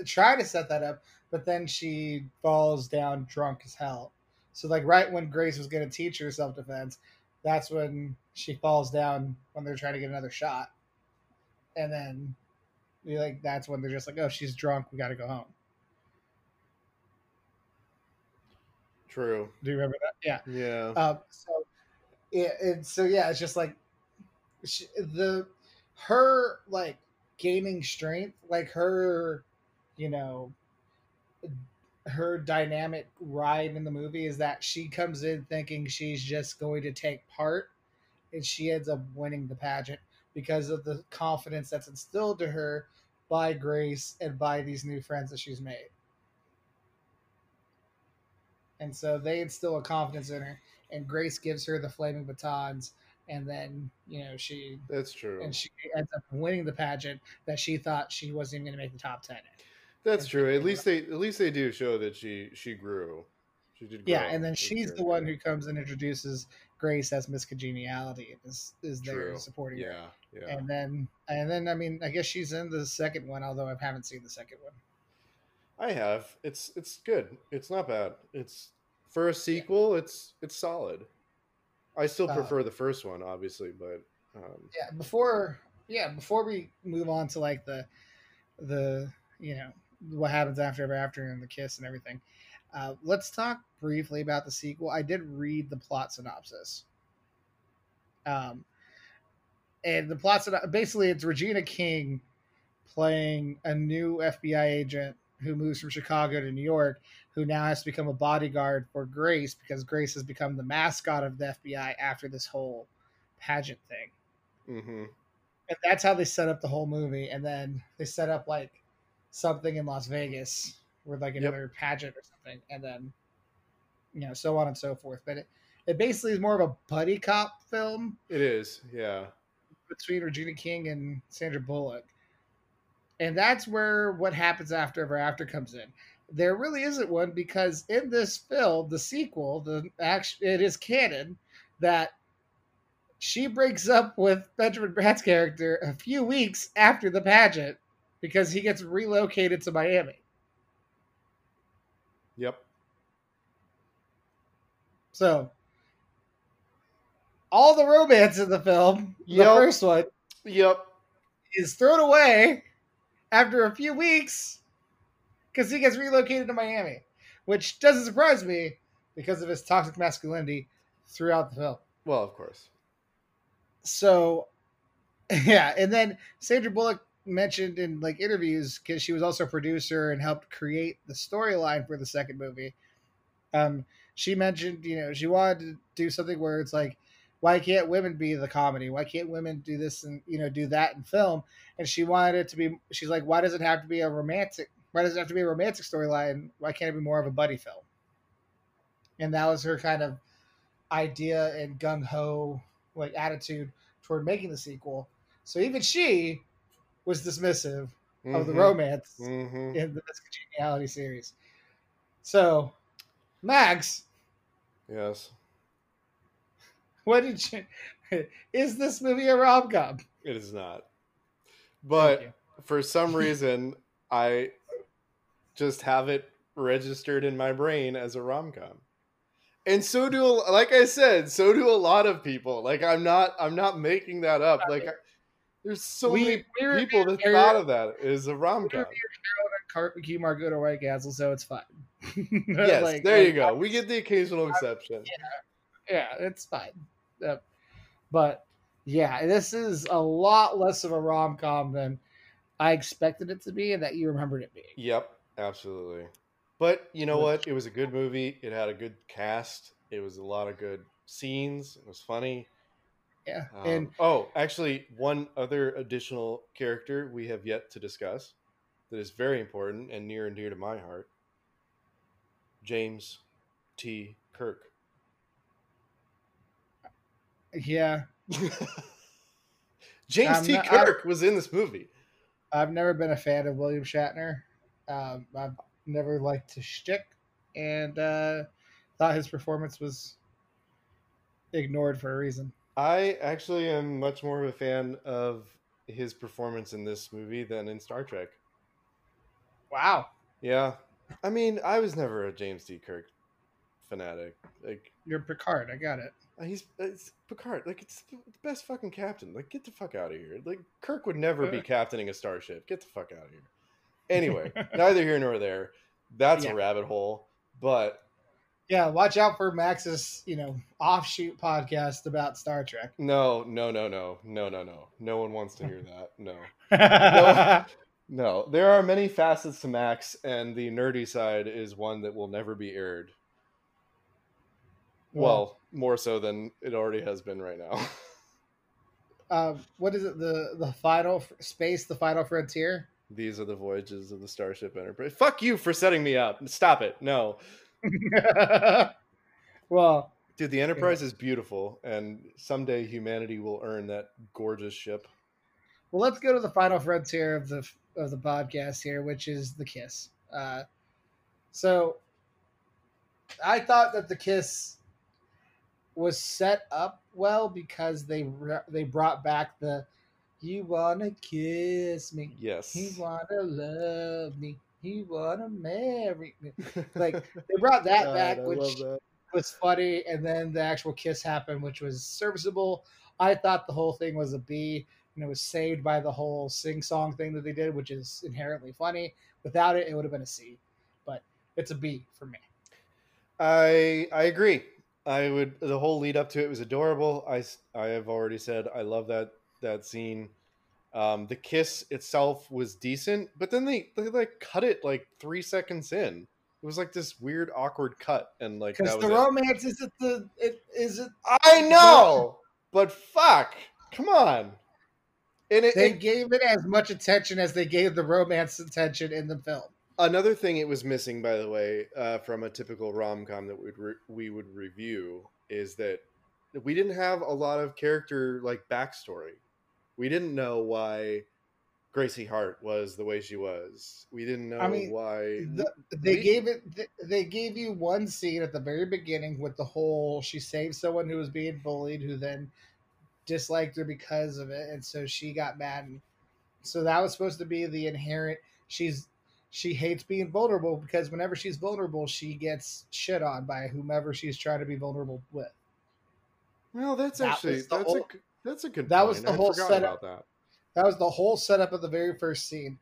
try to set that up, but then she falls down drunk as hell. So like right when Grace was going to teach her self defense, that's when she falls down when they're trying to get another shot, and then like that's when they're just like, oh, she's drunk, we got to go home. true Do you remember that? Yeah. yeah Um, so, so yeah, it's just like she, the her like gaining strength, like her, you know, her dynamic ride in the movie is that she comes in thinking she's just going to take part, and she ends up winning the pageant because of the confidence that's instilled to her by Grace and by these new friends that she's made. And so they instill a confidence in her, and Grace gives her the flaming batons, and then you know she that's true and she ends up winning the pageant that she thought she wasn't even going to make the top ten. in. That's true. At least they at least they do show that she she grew. She did. Yeah, and then she's the one who comes and introduces Grace as Miss Congeniality is is there True. supporting her. Yeah, yeah. And then and then I mean I guess she's in the second one, although I haven't seen the second one. I have. It's it's good. It's not bad. It's for a sequel. It's it's solid. I still Uh, prefer the first one, obviously, but um, yeah before yeah before we move on to like the the you know what happens after ever after and the kiss and everything. Uh, let's talk briefly about the sequel. I did read the plot synopsis. Um and the plot synopsis basically it's regina king playing a new fbi agent who moves from chicago to new york who now has to become a bodyguard for grace because grace has become the mascot of the fbi after this whole pageant thing. Mhm. and that's how they set up the whole movie. And then they set up like something in las vegas with like Yep. another pageant or something and then you know so on and so forth. But it, it basically is more of a buddy cop film. It is. Yeah, between regina king and sandra bullock. And that's where what happens after ever after comes in. There really isn't one because in this film the sequel the action it is canon that she breaks up with Benjamin Bratt's character a few weeks after the pageant because he gets relocated to Miami. yep. So all the romance in the film, the first one, Yep. is thrown away after a few weeks because he gets relocated to Miami, which doesn't surprise me because of his toxic masculinity throughout the film. Well, of course. so yeah and then sandra bullock mentioned in like interviews because she was also a producer and helped create the storyline for the second movie um she mentioned you know she wanted to do something where it's like why can't women be the comedy why can't women do this and you know do that in film and she wanted it to be she's like why does it have to be a romantic Why does it have to be a romantic storyline? Why can't it be more of a buddy film? And that was her kind of idea and gung ho like attitude toward making the sequel. So even she was dismissive of the Mhm. romance Mhm. in the Congeniality series. So, Max, Yes, what did you? Is this movie a rom com? it is not. But for some reason, I just have it registered in my brain as a rom com. And so do like I said, so do a lot of people. Like I'm not I'm not making that up. Like there's so many we people that thought of that is a rom com. Barbecue Margot White Castle, so it's fine. Yes, Like, there you go. We get the occasional exception. Yeah, it's fine. Uh, but yeah, this is a lot less of a rom com than I expected it to be, and that you remembered it being. Yep, absolutely. But you know what? It was a good movie. It had a good cast. It was a lot of good scenes. It was funny. Yeah, Um, and oh, actually, one other additional character we have yet to discuss that is very important and near and dear to my heart James T. Kirk. yeah, James I'm T. not- Kirk was in this movie. I've never been a fan of William Shatner. Um, I've never liked his shtick, and uh, thought his performance was ignored for a reason. I actually am much more of a fan of his performance in this movie than in Star Trek. Wow, Yeah. I mean, I was never a James T. Kirk fanatic. Like, you're Picard. I got it. uh, he's it's Picard. Like, it's the best fucking captain. Like, get the fuck out of here. Like, Kirk would never be Uh. captaining a starship. Get the fuck out of here. Anyway, neither here nor there. That's Yeah. a rabbit hole. But Yeah, watch out for Max's, you know, offshoot podcast about Star Trek. no, no, no, no, no, no, no. No one wants to hear that. No. yeah, No, there are many facets to Max, and the nerdy side is one that will never be aired. Well, more so than it already has been right now. um, what is it? The the final f- space, the final frontier. These are the voyages of the Starship Enterprise. Fuck you for setting me up. Stop it. No. well, Dude, the Enterprise is beautiful, and someday humanity will earn that gorgeous ship. well, let's go to the final frontier of the of the podcast here, which is the kiss. Uh, so, I thought that the kiss was set up well because they they brought back the "You wanna kiss me." Yes. you wanna love me. He wanna marry me. Like they brought that God, back, I which that. was funny, and then the actual kiss happened, which was serviceable. I thought the whole thing was a B, and it was saved by the whole sing song thing that they did, which is inherently funny. Without it, it would have been a C, but it's a B for me. I I agree. I would the whole lead up to it was adorable. I I have already said I love that that scene. Um, the kiss itself was decent, but then they they like cut it like three seconds in. It was like this weird awkward cut, and like Because the romance is it the it is it I know, but fuck, come on. And it, they it- gave it as much attention as they gave the romance attention in the film. another thing it was missing, by the way, uh, from a typical rom com that we'd re- we would review is that we didn't have a lot of character like backstory. We didn't know why Gracie Hart was the way she was. We didn't know I mean, why. The, they we- gave it. They gave you one scene at the very beginning with the whole she saved someone who was being bullied, who then disliked her because of it, and so she got mad. And so that was supposed to be the inherent. She's she hates being vulnerable because whenever she's vulnerable, she gets shit on by whomever she's trying to be vulnerable with. well, that's that actually was the that's a whole- g- that's a good. that was the I'd whole setup. about that. That was the whole setup of the very first scene.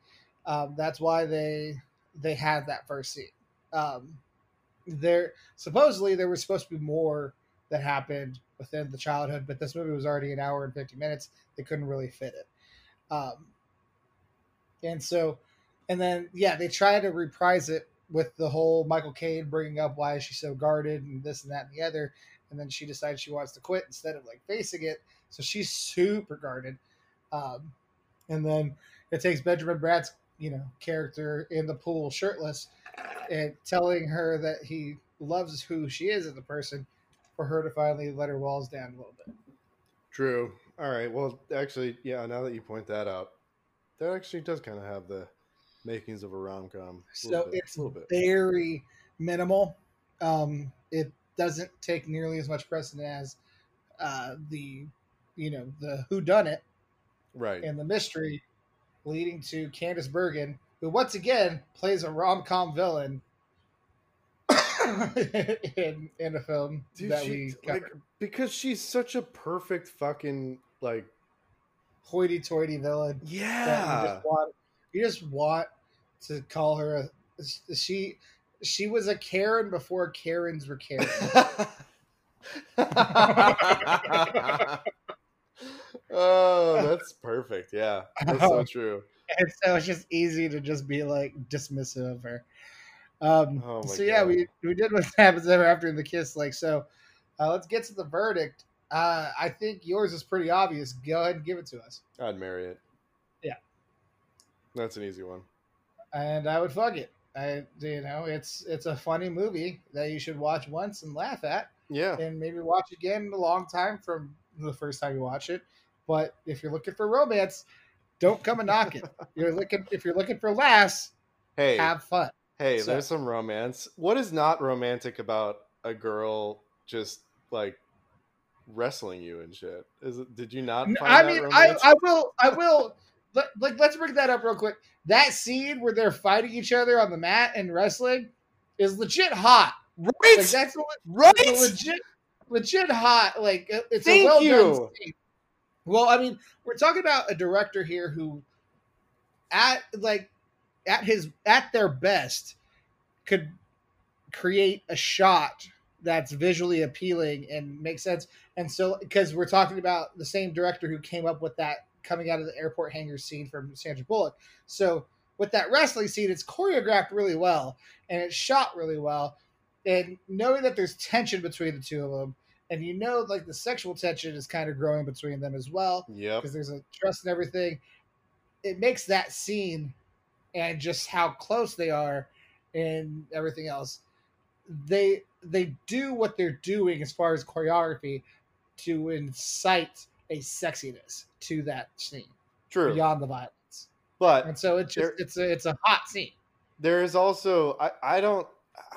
Um, that's why they they had that first scene. Um, there supposedly there was supposed to be more that happened within the childhood, but this movie was already an hour and fifty minutes. They couldn't really fit it. Um, and so, and then yeah, they tried to reprise it with the whole Michael Caine bringing up why is she so guarded and this and that and the other, and then she decides she wants to quit instead of like facing it. So she's super guarded. Um, and then it takes Benjamin Bratt's you know character in the pool shirtless and telling her that he loves who she is as a person for her to finally let her walls down a little bit. True. All right. Well, actually, yeah. Now that you point that out, that actually does kind of have the makings of a rom com. So bit, it's very minimal. Um, it doesn't take nearly as much precedent as uh, the, you know, the who done it, right, and the mystery, leading to Candice Bergen, who once again plays a rom com villain in in a film Dude, that she, we like because she's such a perfect fucking like hoity-toity villain. Yeah, you just, want, you just want to call her a she. She was a Karen before Karens were Karen. oh, that's perfect. Yeah, that's so true. And so it's just easy to just be like dismissive of her. Um, oh so yeah, we we did what happens ever after in the kiss. Like so, uh, let's get to the verdict. Uh, I think yours is pretty obvious. Go ahead and give it to us. I'd marry it. Yeah, that's an easy one. And I would fuck it. I you know it's it's a funny movie that you should watch once and laugh at. Yeah, and maybe watch again in a long time from the first time you watch it. But if you're looking for romance, don't come and knock it. You're looking if you're looking for laughs. Hey, have fun. Hey, so. there's some romance. What is not romantic about a girl just like wrestling you and shit? Is it? Did you not? I mean, I, I will. I will. like, let's bring that up real quick. That scene where they're fighting each other on the mat and wrestling is legit hot. Right. Like, that's a, right. That's a legit, legit hot. Like uh, it's Thank a well you. done scene. Well, I mean, we're talking about a director here who, at like at his at their best could create a shot that's visually appealing and makes sense. And so, because we're talking about the same director who came up with that coming out of the airport hangar scene from Sandra Bullock. So, with that wrestling scene, it's choreographed really well and it's shot really well. And knowing that there's tension between the two of them, and you know, like the sexual tension is kind of growing between them as well. Yeah. Because there's a trust and everything. It makes that scene and just how close they are and everything else. They they do what they're doing as far as choreography to incite a sexiness to that scene. True. Beyond the violence. But and so it's just there, it's a it's a hot scene. There is also I, I don't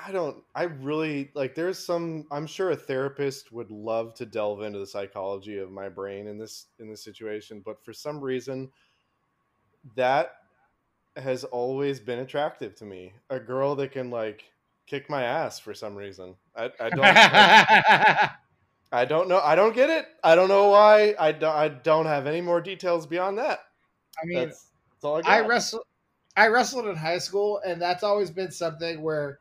I don't I really like there's some I'm sure a therapist would love to delve into the psychology of my brain in this in this situation, but for some reason that has always been attractive to me. A girl that can like kick my ass for some reason. I, I don't I, I don't know. I don't get it. I don't know why. I don't I don't have any more details beyond that. I mean, that's, that's all I, I wrestled I wrestled in high school and that's always been something where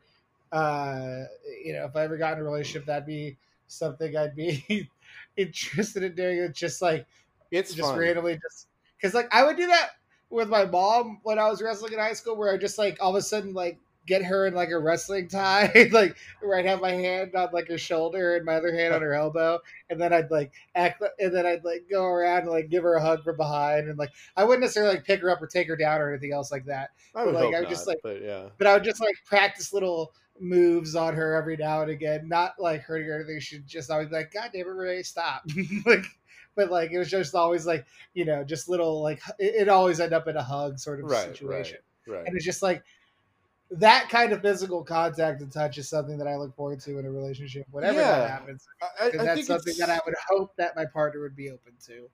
uh, you know, if I ever got in a relationship, that'd be something I'd be interested in doing. It's just like it's just fun. randomly just because like I would do that with my mom when I was wrestling in high school, where I just like all of a sudden like get her in like a wrestling tie, like where I'd have my hand on like her shoulder and my other hand on her elbow, and then I'd like act, and then I'd like go around and like give her a hug from behind, and like I wouldn't necessarily like pick her up or take her down or anything else like that. I would but, like I would just like, but yeah, but I would just like practice little moves on her every now and again, not like hurting her or anything. She'd just always like, God damn it, Ray, stop. like, but like it was just always like, you know, just little like it, it always end up in a hug sort of right, situation. Right, right. And it's just like that kind of physical contact and touch is something that I look forward to in a relationship, whatever yeah. that happens. I, I that's something that I would hope that my partner would be open to,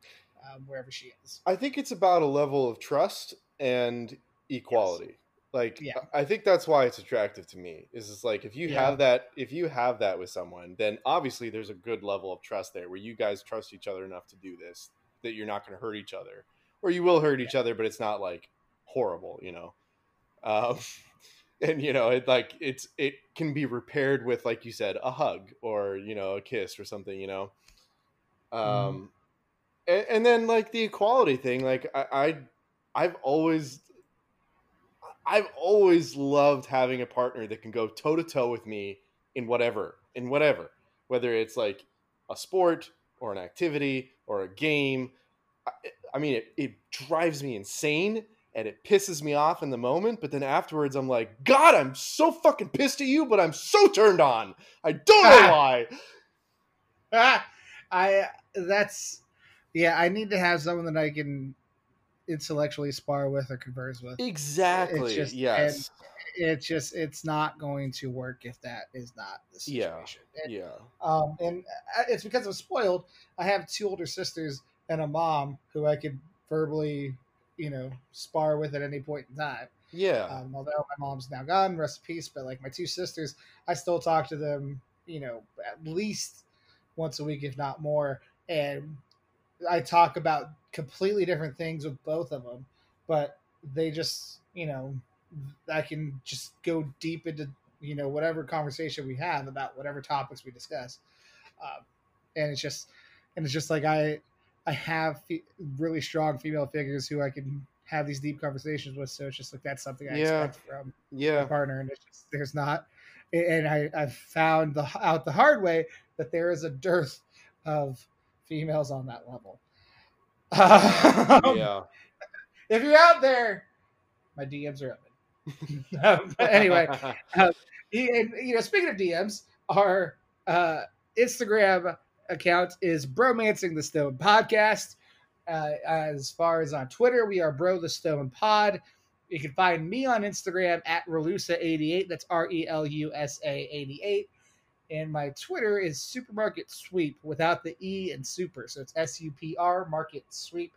um, wherever she is. I think it's about a level of trust and equality. Yes. Like, yeah. I think that's why it's attractive to me. Is it's like if you yeah. have that, if you have that with someone, then obviously there's a good level of trust there, where you guys trust each other enough to do this, that you're not going to hurt each other, or you will hurt each other, but it's not like horrible, you know. Um, and you know, it like it's it can be repaired with, like you said, a hug or you know a kiss or something, you know. Um, mm. and, and then like the equality thing, like I, I I've always I've always loved having a partner that can go toe to toe with me in whatever, in whatever, whether it's like a sport or an activity or a game. I, I mean, it, it drives me insane. and it pisses me off in the moment, but then afterwards I'm like, God, I'm so fucking pissed at you, but I'm so turned on. I don't know why. Ah, I that's yeah. I need to have someone that I can intellectually spar with or converse with. Exactly. It's just- yes. It's just it's not going to work if that is not the Yeah. situation. And, Yeah. um, and uh, it's because I'm spoiled. I have two older sisters and a mom who I could verbally, you know, spar with at any point in time. Yeah. Um, although my mom's now gone, rest in peace. But like my two sisters, I still talk to them, you know, at least once a week, if not more. And I talk about completely different things with both of them, but they just, you know, I can just go deep into, you know, whatever conversation we have about whatever topics we discuss. Um, and it's just, and it's just like I, I have fe- really strong female figures who I can have these deep conversations with. So it's just like that's something I Yeah. expect from my yeah. partner, and it's just there's not. And I I've found the out the hard way that there is a dearth of females on that level. Um, Yeah. If you're out there, my DMs are open. Um, anyway, and, you know, speaking of DMs, our uh, Instagram account is Bromancing the Stone Podcast. Uh, as far as on Twitter, we are Bro the Stone Pod. You can find me on Instagram at Relusa88. That's R E L U S A 88. And my Twitter is Supermarket Sweep without the E and super. So it's S U P R Market Sweep.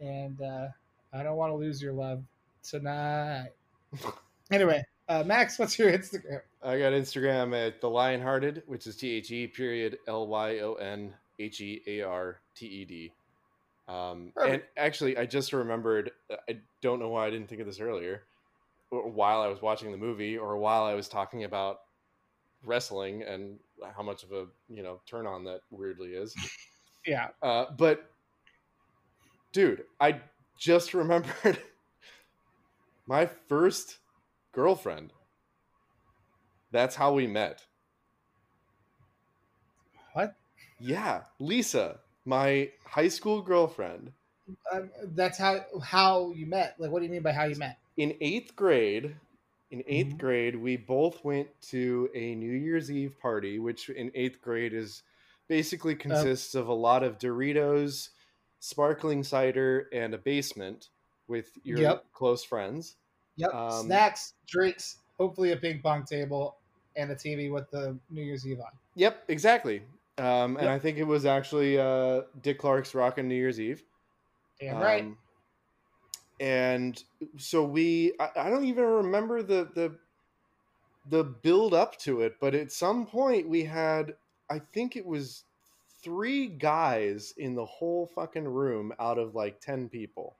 And uh, I don't want to lose your love tonight. Anyway, uh, Max, what's your Instagram? I got Instagram at the Lionhearted, which is T H E period L Y O N H E A R T E D. Um, and actually, I just remembered. I don't know why I didn't think of this earlier. While I was watching the movie, or while I was talking about wrestling and how much of a you know turn on that weirdly is. Yeah. Uh, but, dude, I just remembered my first girlfriend. That's how we met. What? Yeah, Lisa, my high school girlfriend. Um, that's how how you met. Like, what do you mean by how you met? In eighth grade, in 8th Mhm. grade, we both went to a New Year's Eve party, which in eighth grade is basically consists of a lot of Doritos, sparkling cider, and a basement with your Yep. close friends. Yep. Um, Snacks, drinks, hopefully a ping pong table, and a TV with the New Year's Eve on. Yep, exactly. Um, and Yep. I think it was actually uh, Dick Clark's Rockin' New Year's Eve. Damn right. And so we, I, I don't even remember the the the build up to it, but at some point we had, I think it was three guys in the whole fucking room out of like ten people.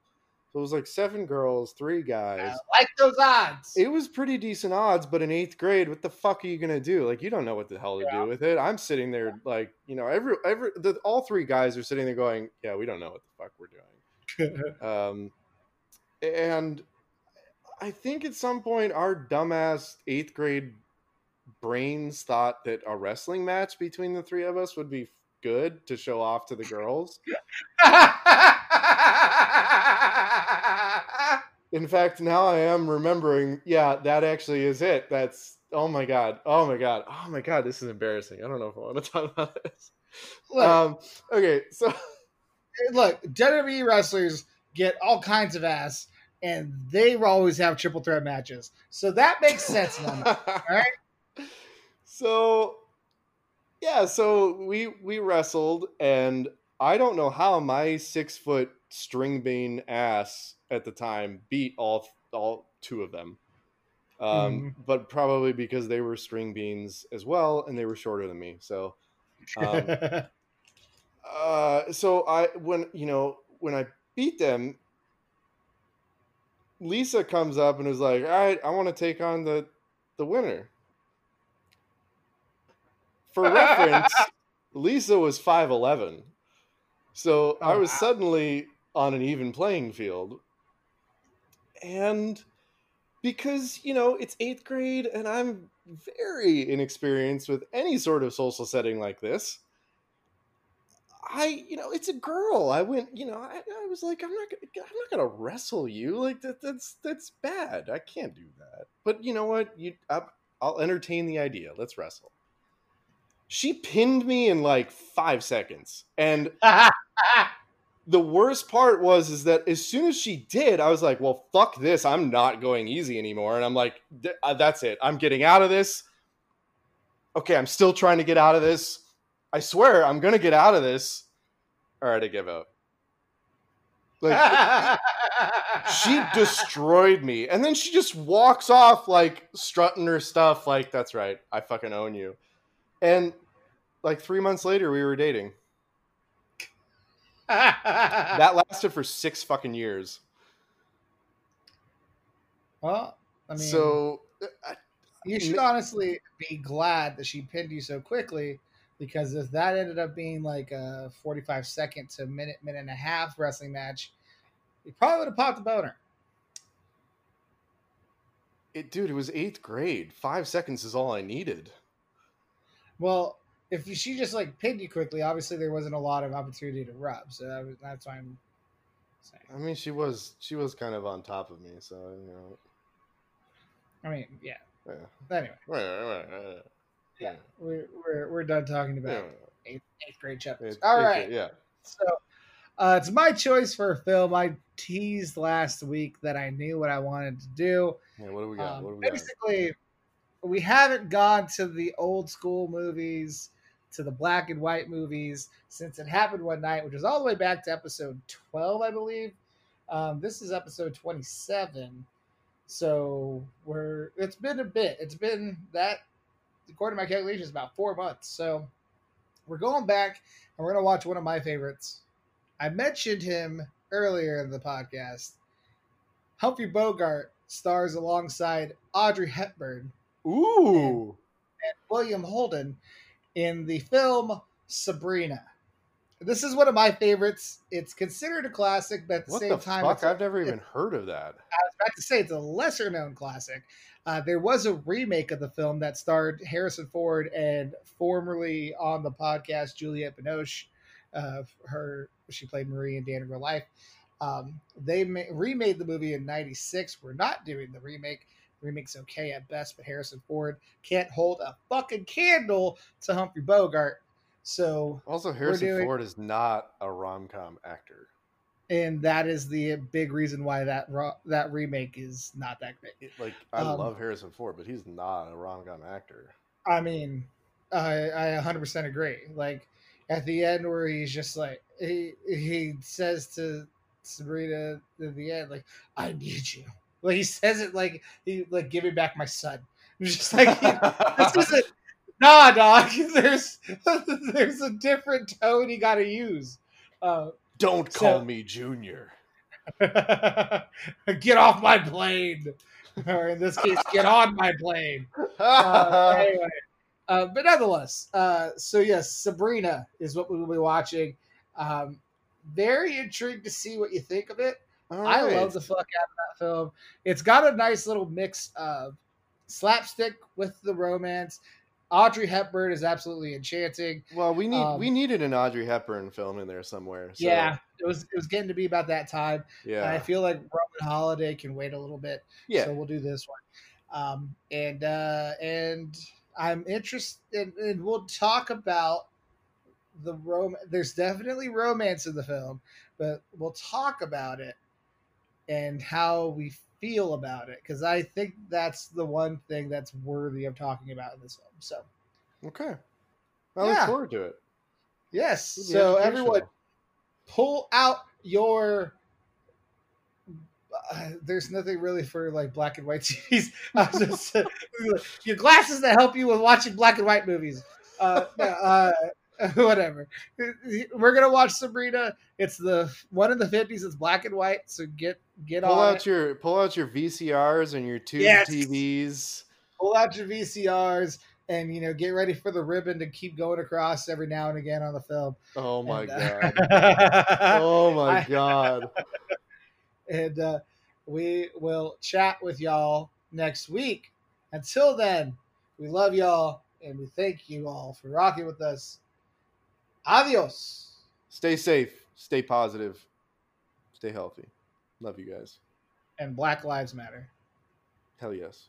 So it was like seven girls, three guys. I like those odds. It was pretty decent odds, but in eighth grade, what the fuck are you gonna do? Like, you don't know what the hell to Yeah. do with it. I'm sitting there, like, you know, every every the, all three guys are sitting there going, "Yeah, we don't know what the fuck we're doing." Um, and I think at some point our dumbass eighth grade brains thought that a wrestling match between the three of us would be good to show off to the girls. In fact, now I am remembering. Yeah, that actually is it. That's oh my god, oh my god, oh my god. This is embarrassing. I don't know if I want to talk about this. look, Um, okay, so look, WWE wrestlers get all kinds of ass, and they always have triple threat matches. So that makes sense. my mind. right. So yeah, so we we wrestled and I don't know how my six foot string bean ass at the time beat all all two of them. Um, but probably because they were string beans as well and they were shorter than me. So um, uh, so I when you know when I beat them, Lisa comes up and is like, "All right, I want to take on the the winner." For reference, Lisa was five eleven, so oh, I Oh, was wow. suddenly on an even playing field, and because you know it's eighth grade and I'm very inexperienced with any sort of social setting like this. I, you know, it's a girl. I went, you know, I, I was like, I'm not, gonna, I'm not gonna wrestle you. Like that, that's that's bad. I can't do that. But you know what? You, I, I'll entertain the idea. Let's wrestle. She pinned me in like five seconds, and the worst part was is that as soon as she did, I was like, "Well, fuck this! I'm not going easy anymore." And I'm like, uh, "That's it. I'm getting out of this." Okay, I'm still trying to get out of this. I swear, I'm gonna get out of this. All right, I give up. Like she destroyed me, and then she just walks off like strutting her stuff. Like that's right, I fucking own you. And like three months later, we were dating. that lasted for six fucking years. Well, I mean, so uh, I, you should honestly be glad that she pinned you so quickly because if that ended up being like a 45 second to minute, minute and a half wrestling match, you probably would have popped the boner. It, dude, it was eighth grade. Five seconds is all I needed. Well, if she just like pinned you quickly, obviously there wasn't a lot of opportunity to rub. So that was, that's why I'm saying. I mean, she was she was kind of on top of me, so you know. I mean, yeah. yeah. Anyway. Yeah, we're, we're we're done talking about yeah. eighth, eighth grade chapters. All right. Yeah. So uh, it's my choice for a film. I teased last week that I knew what I wanted to do. Yeah, what do we got? Um, what do we basically, got? we haven't gone to the old school movies to the black and white movies since it happened one night, which was all the way back to episode 12, I believe. Um, this is episode 27. So we're it's been a bit. It's been that according to my calculations about four months. So we're going back and we're gonna watch one of my favorites. I mentioned him earlier in the podcast. Humphrey Bogart stars alongside Audrey Hepburn. Ooh. And, and William Holden in the film Sabrina. This is one of my favorites. It's considered a classic, but at the what same the time, fuck? I've never even heard of that. I was about to say it's a lesser known classic. Uh, there was a remake of the film that starred Harrison Ford and formerly on the podcast Juliette Binoche. Uh, her she played Marie in Dan in Real Life. Um, they ma- remade the movie in '96. We're not doing the remake. Remake's okay at best, but Harrison Ford can't hold a fucking candle to Humphrey Bogart. So also Harrison doing, Ford is not a rom com actor, and that is the big reason why that that remake is not that great. like I um, love Harrison Ford, but he's not a rom com actor. I mean, I I 100 percent agree. Like at the end where he's just like he he says to Sabrina at the end, like I need you like he says it like he like give me back my son. just like he, this isn't nah, dog. There's there's a different tone you got to use. Uh, Don't call so, me Junior. get off my plane, or in this case, get on my plane. Uh, anyway, uh, but nonetheless, uh, so yes, Sabrina is what we will be watching. Um, very intrigued to see what you think of it. I love the fuck out of that film. It's got a nice little mix of slapstick with the romance. Audrey Hepburn is absolutely enchanting. Well, we need um, we needed an Audrey Hepburn film in there somewhere. So. Yeah, it was it was getting to be about that time. Yeah, and I feel like Roman Holiday can wait a little bit. Yeah, so we'll do this one. Um, and uh, and I'm interested, and we'll talk about the rom. There's definitely romance in the film, but we'll talk about it and how we feel about it because I think that's the one thing that's worthy of talking about in this film. So, okay, I yeah. look forward to it. Yes. So everyone, pull out your. Uh, there's nothing really for like black and white TVs. Just, your glasses that help you with watching black and white movies. Uh, uh, whatever. We're gonna watch Sabrina. It's the one in the fifties. It's black and white. So get get pull out it. your pull out your VCRs and your tube yes. TVs. Pull out your VCRs and you know get ready for the ribbon to keep going across every now and again on the film. Oh my and, uh, god! oh my god! and uh, we will chat with y'all next week. Until then, we love y'all and we thank you all for rocking with us. Adiós. Stay safe. Stay positive. Stay healthy. Love you guys. And Black Lives Matter. Hell yes.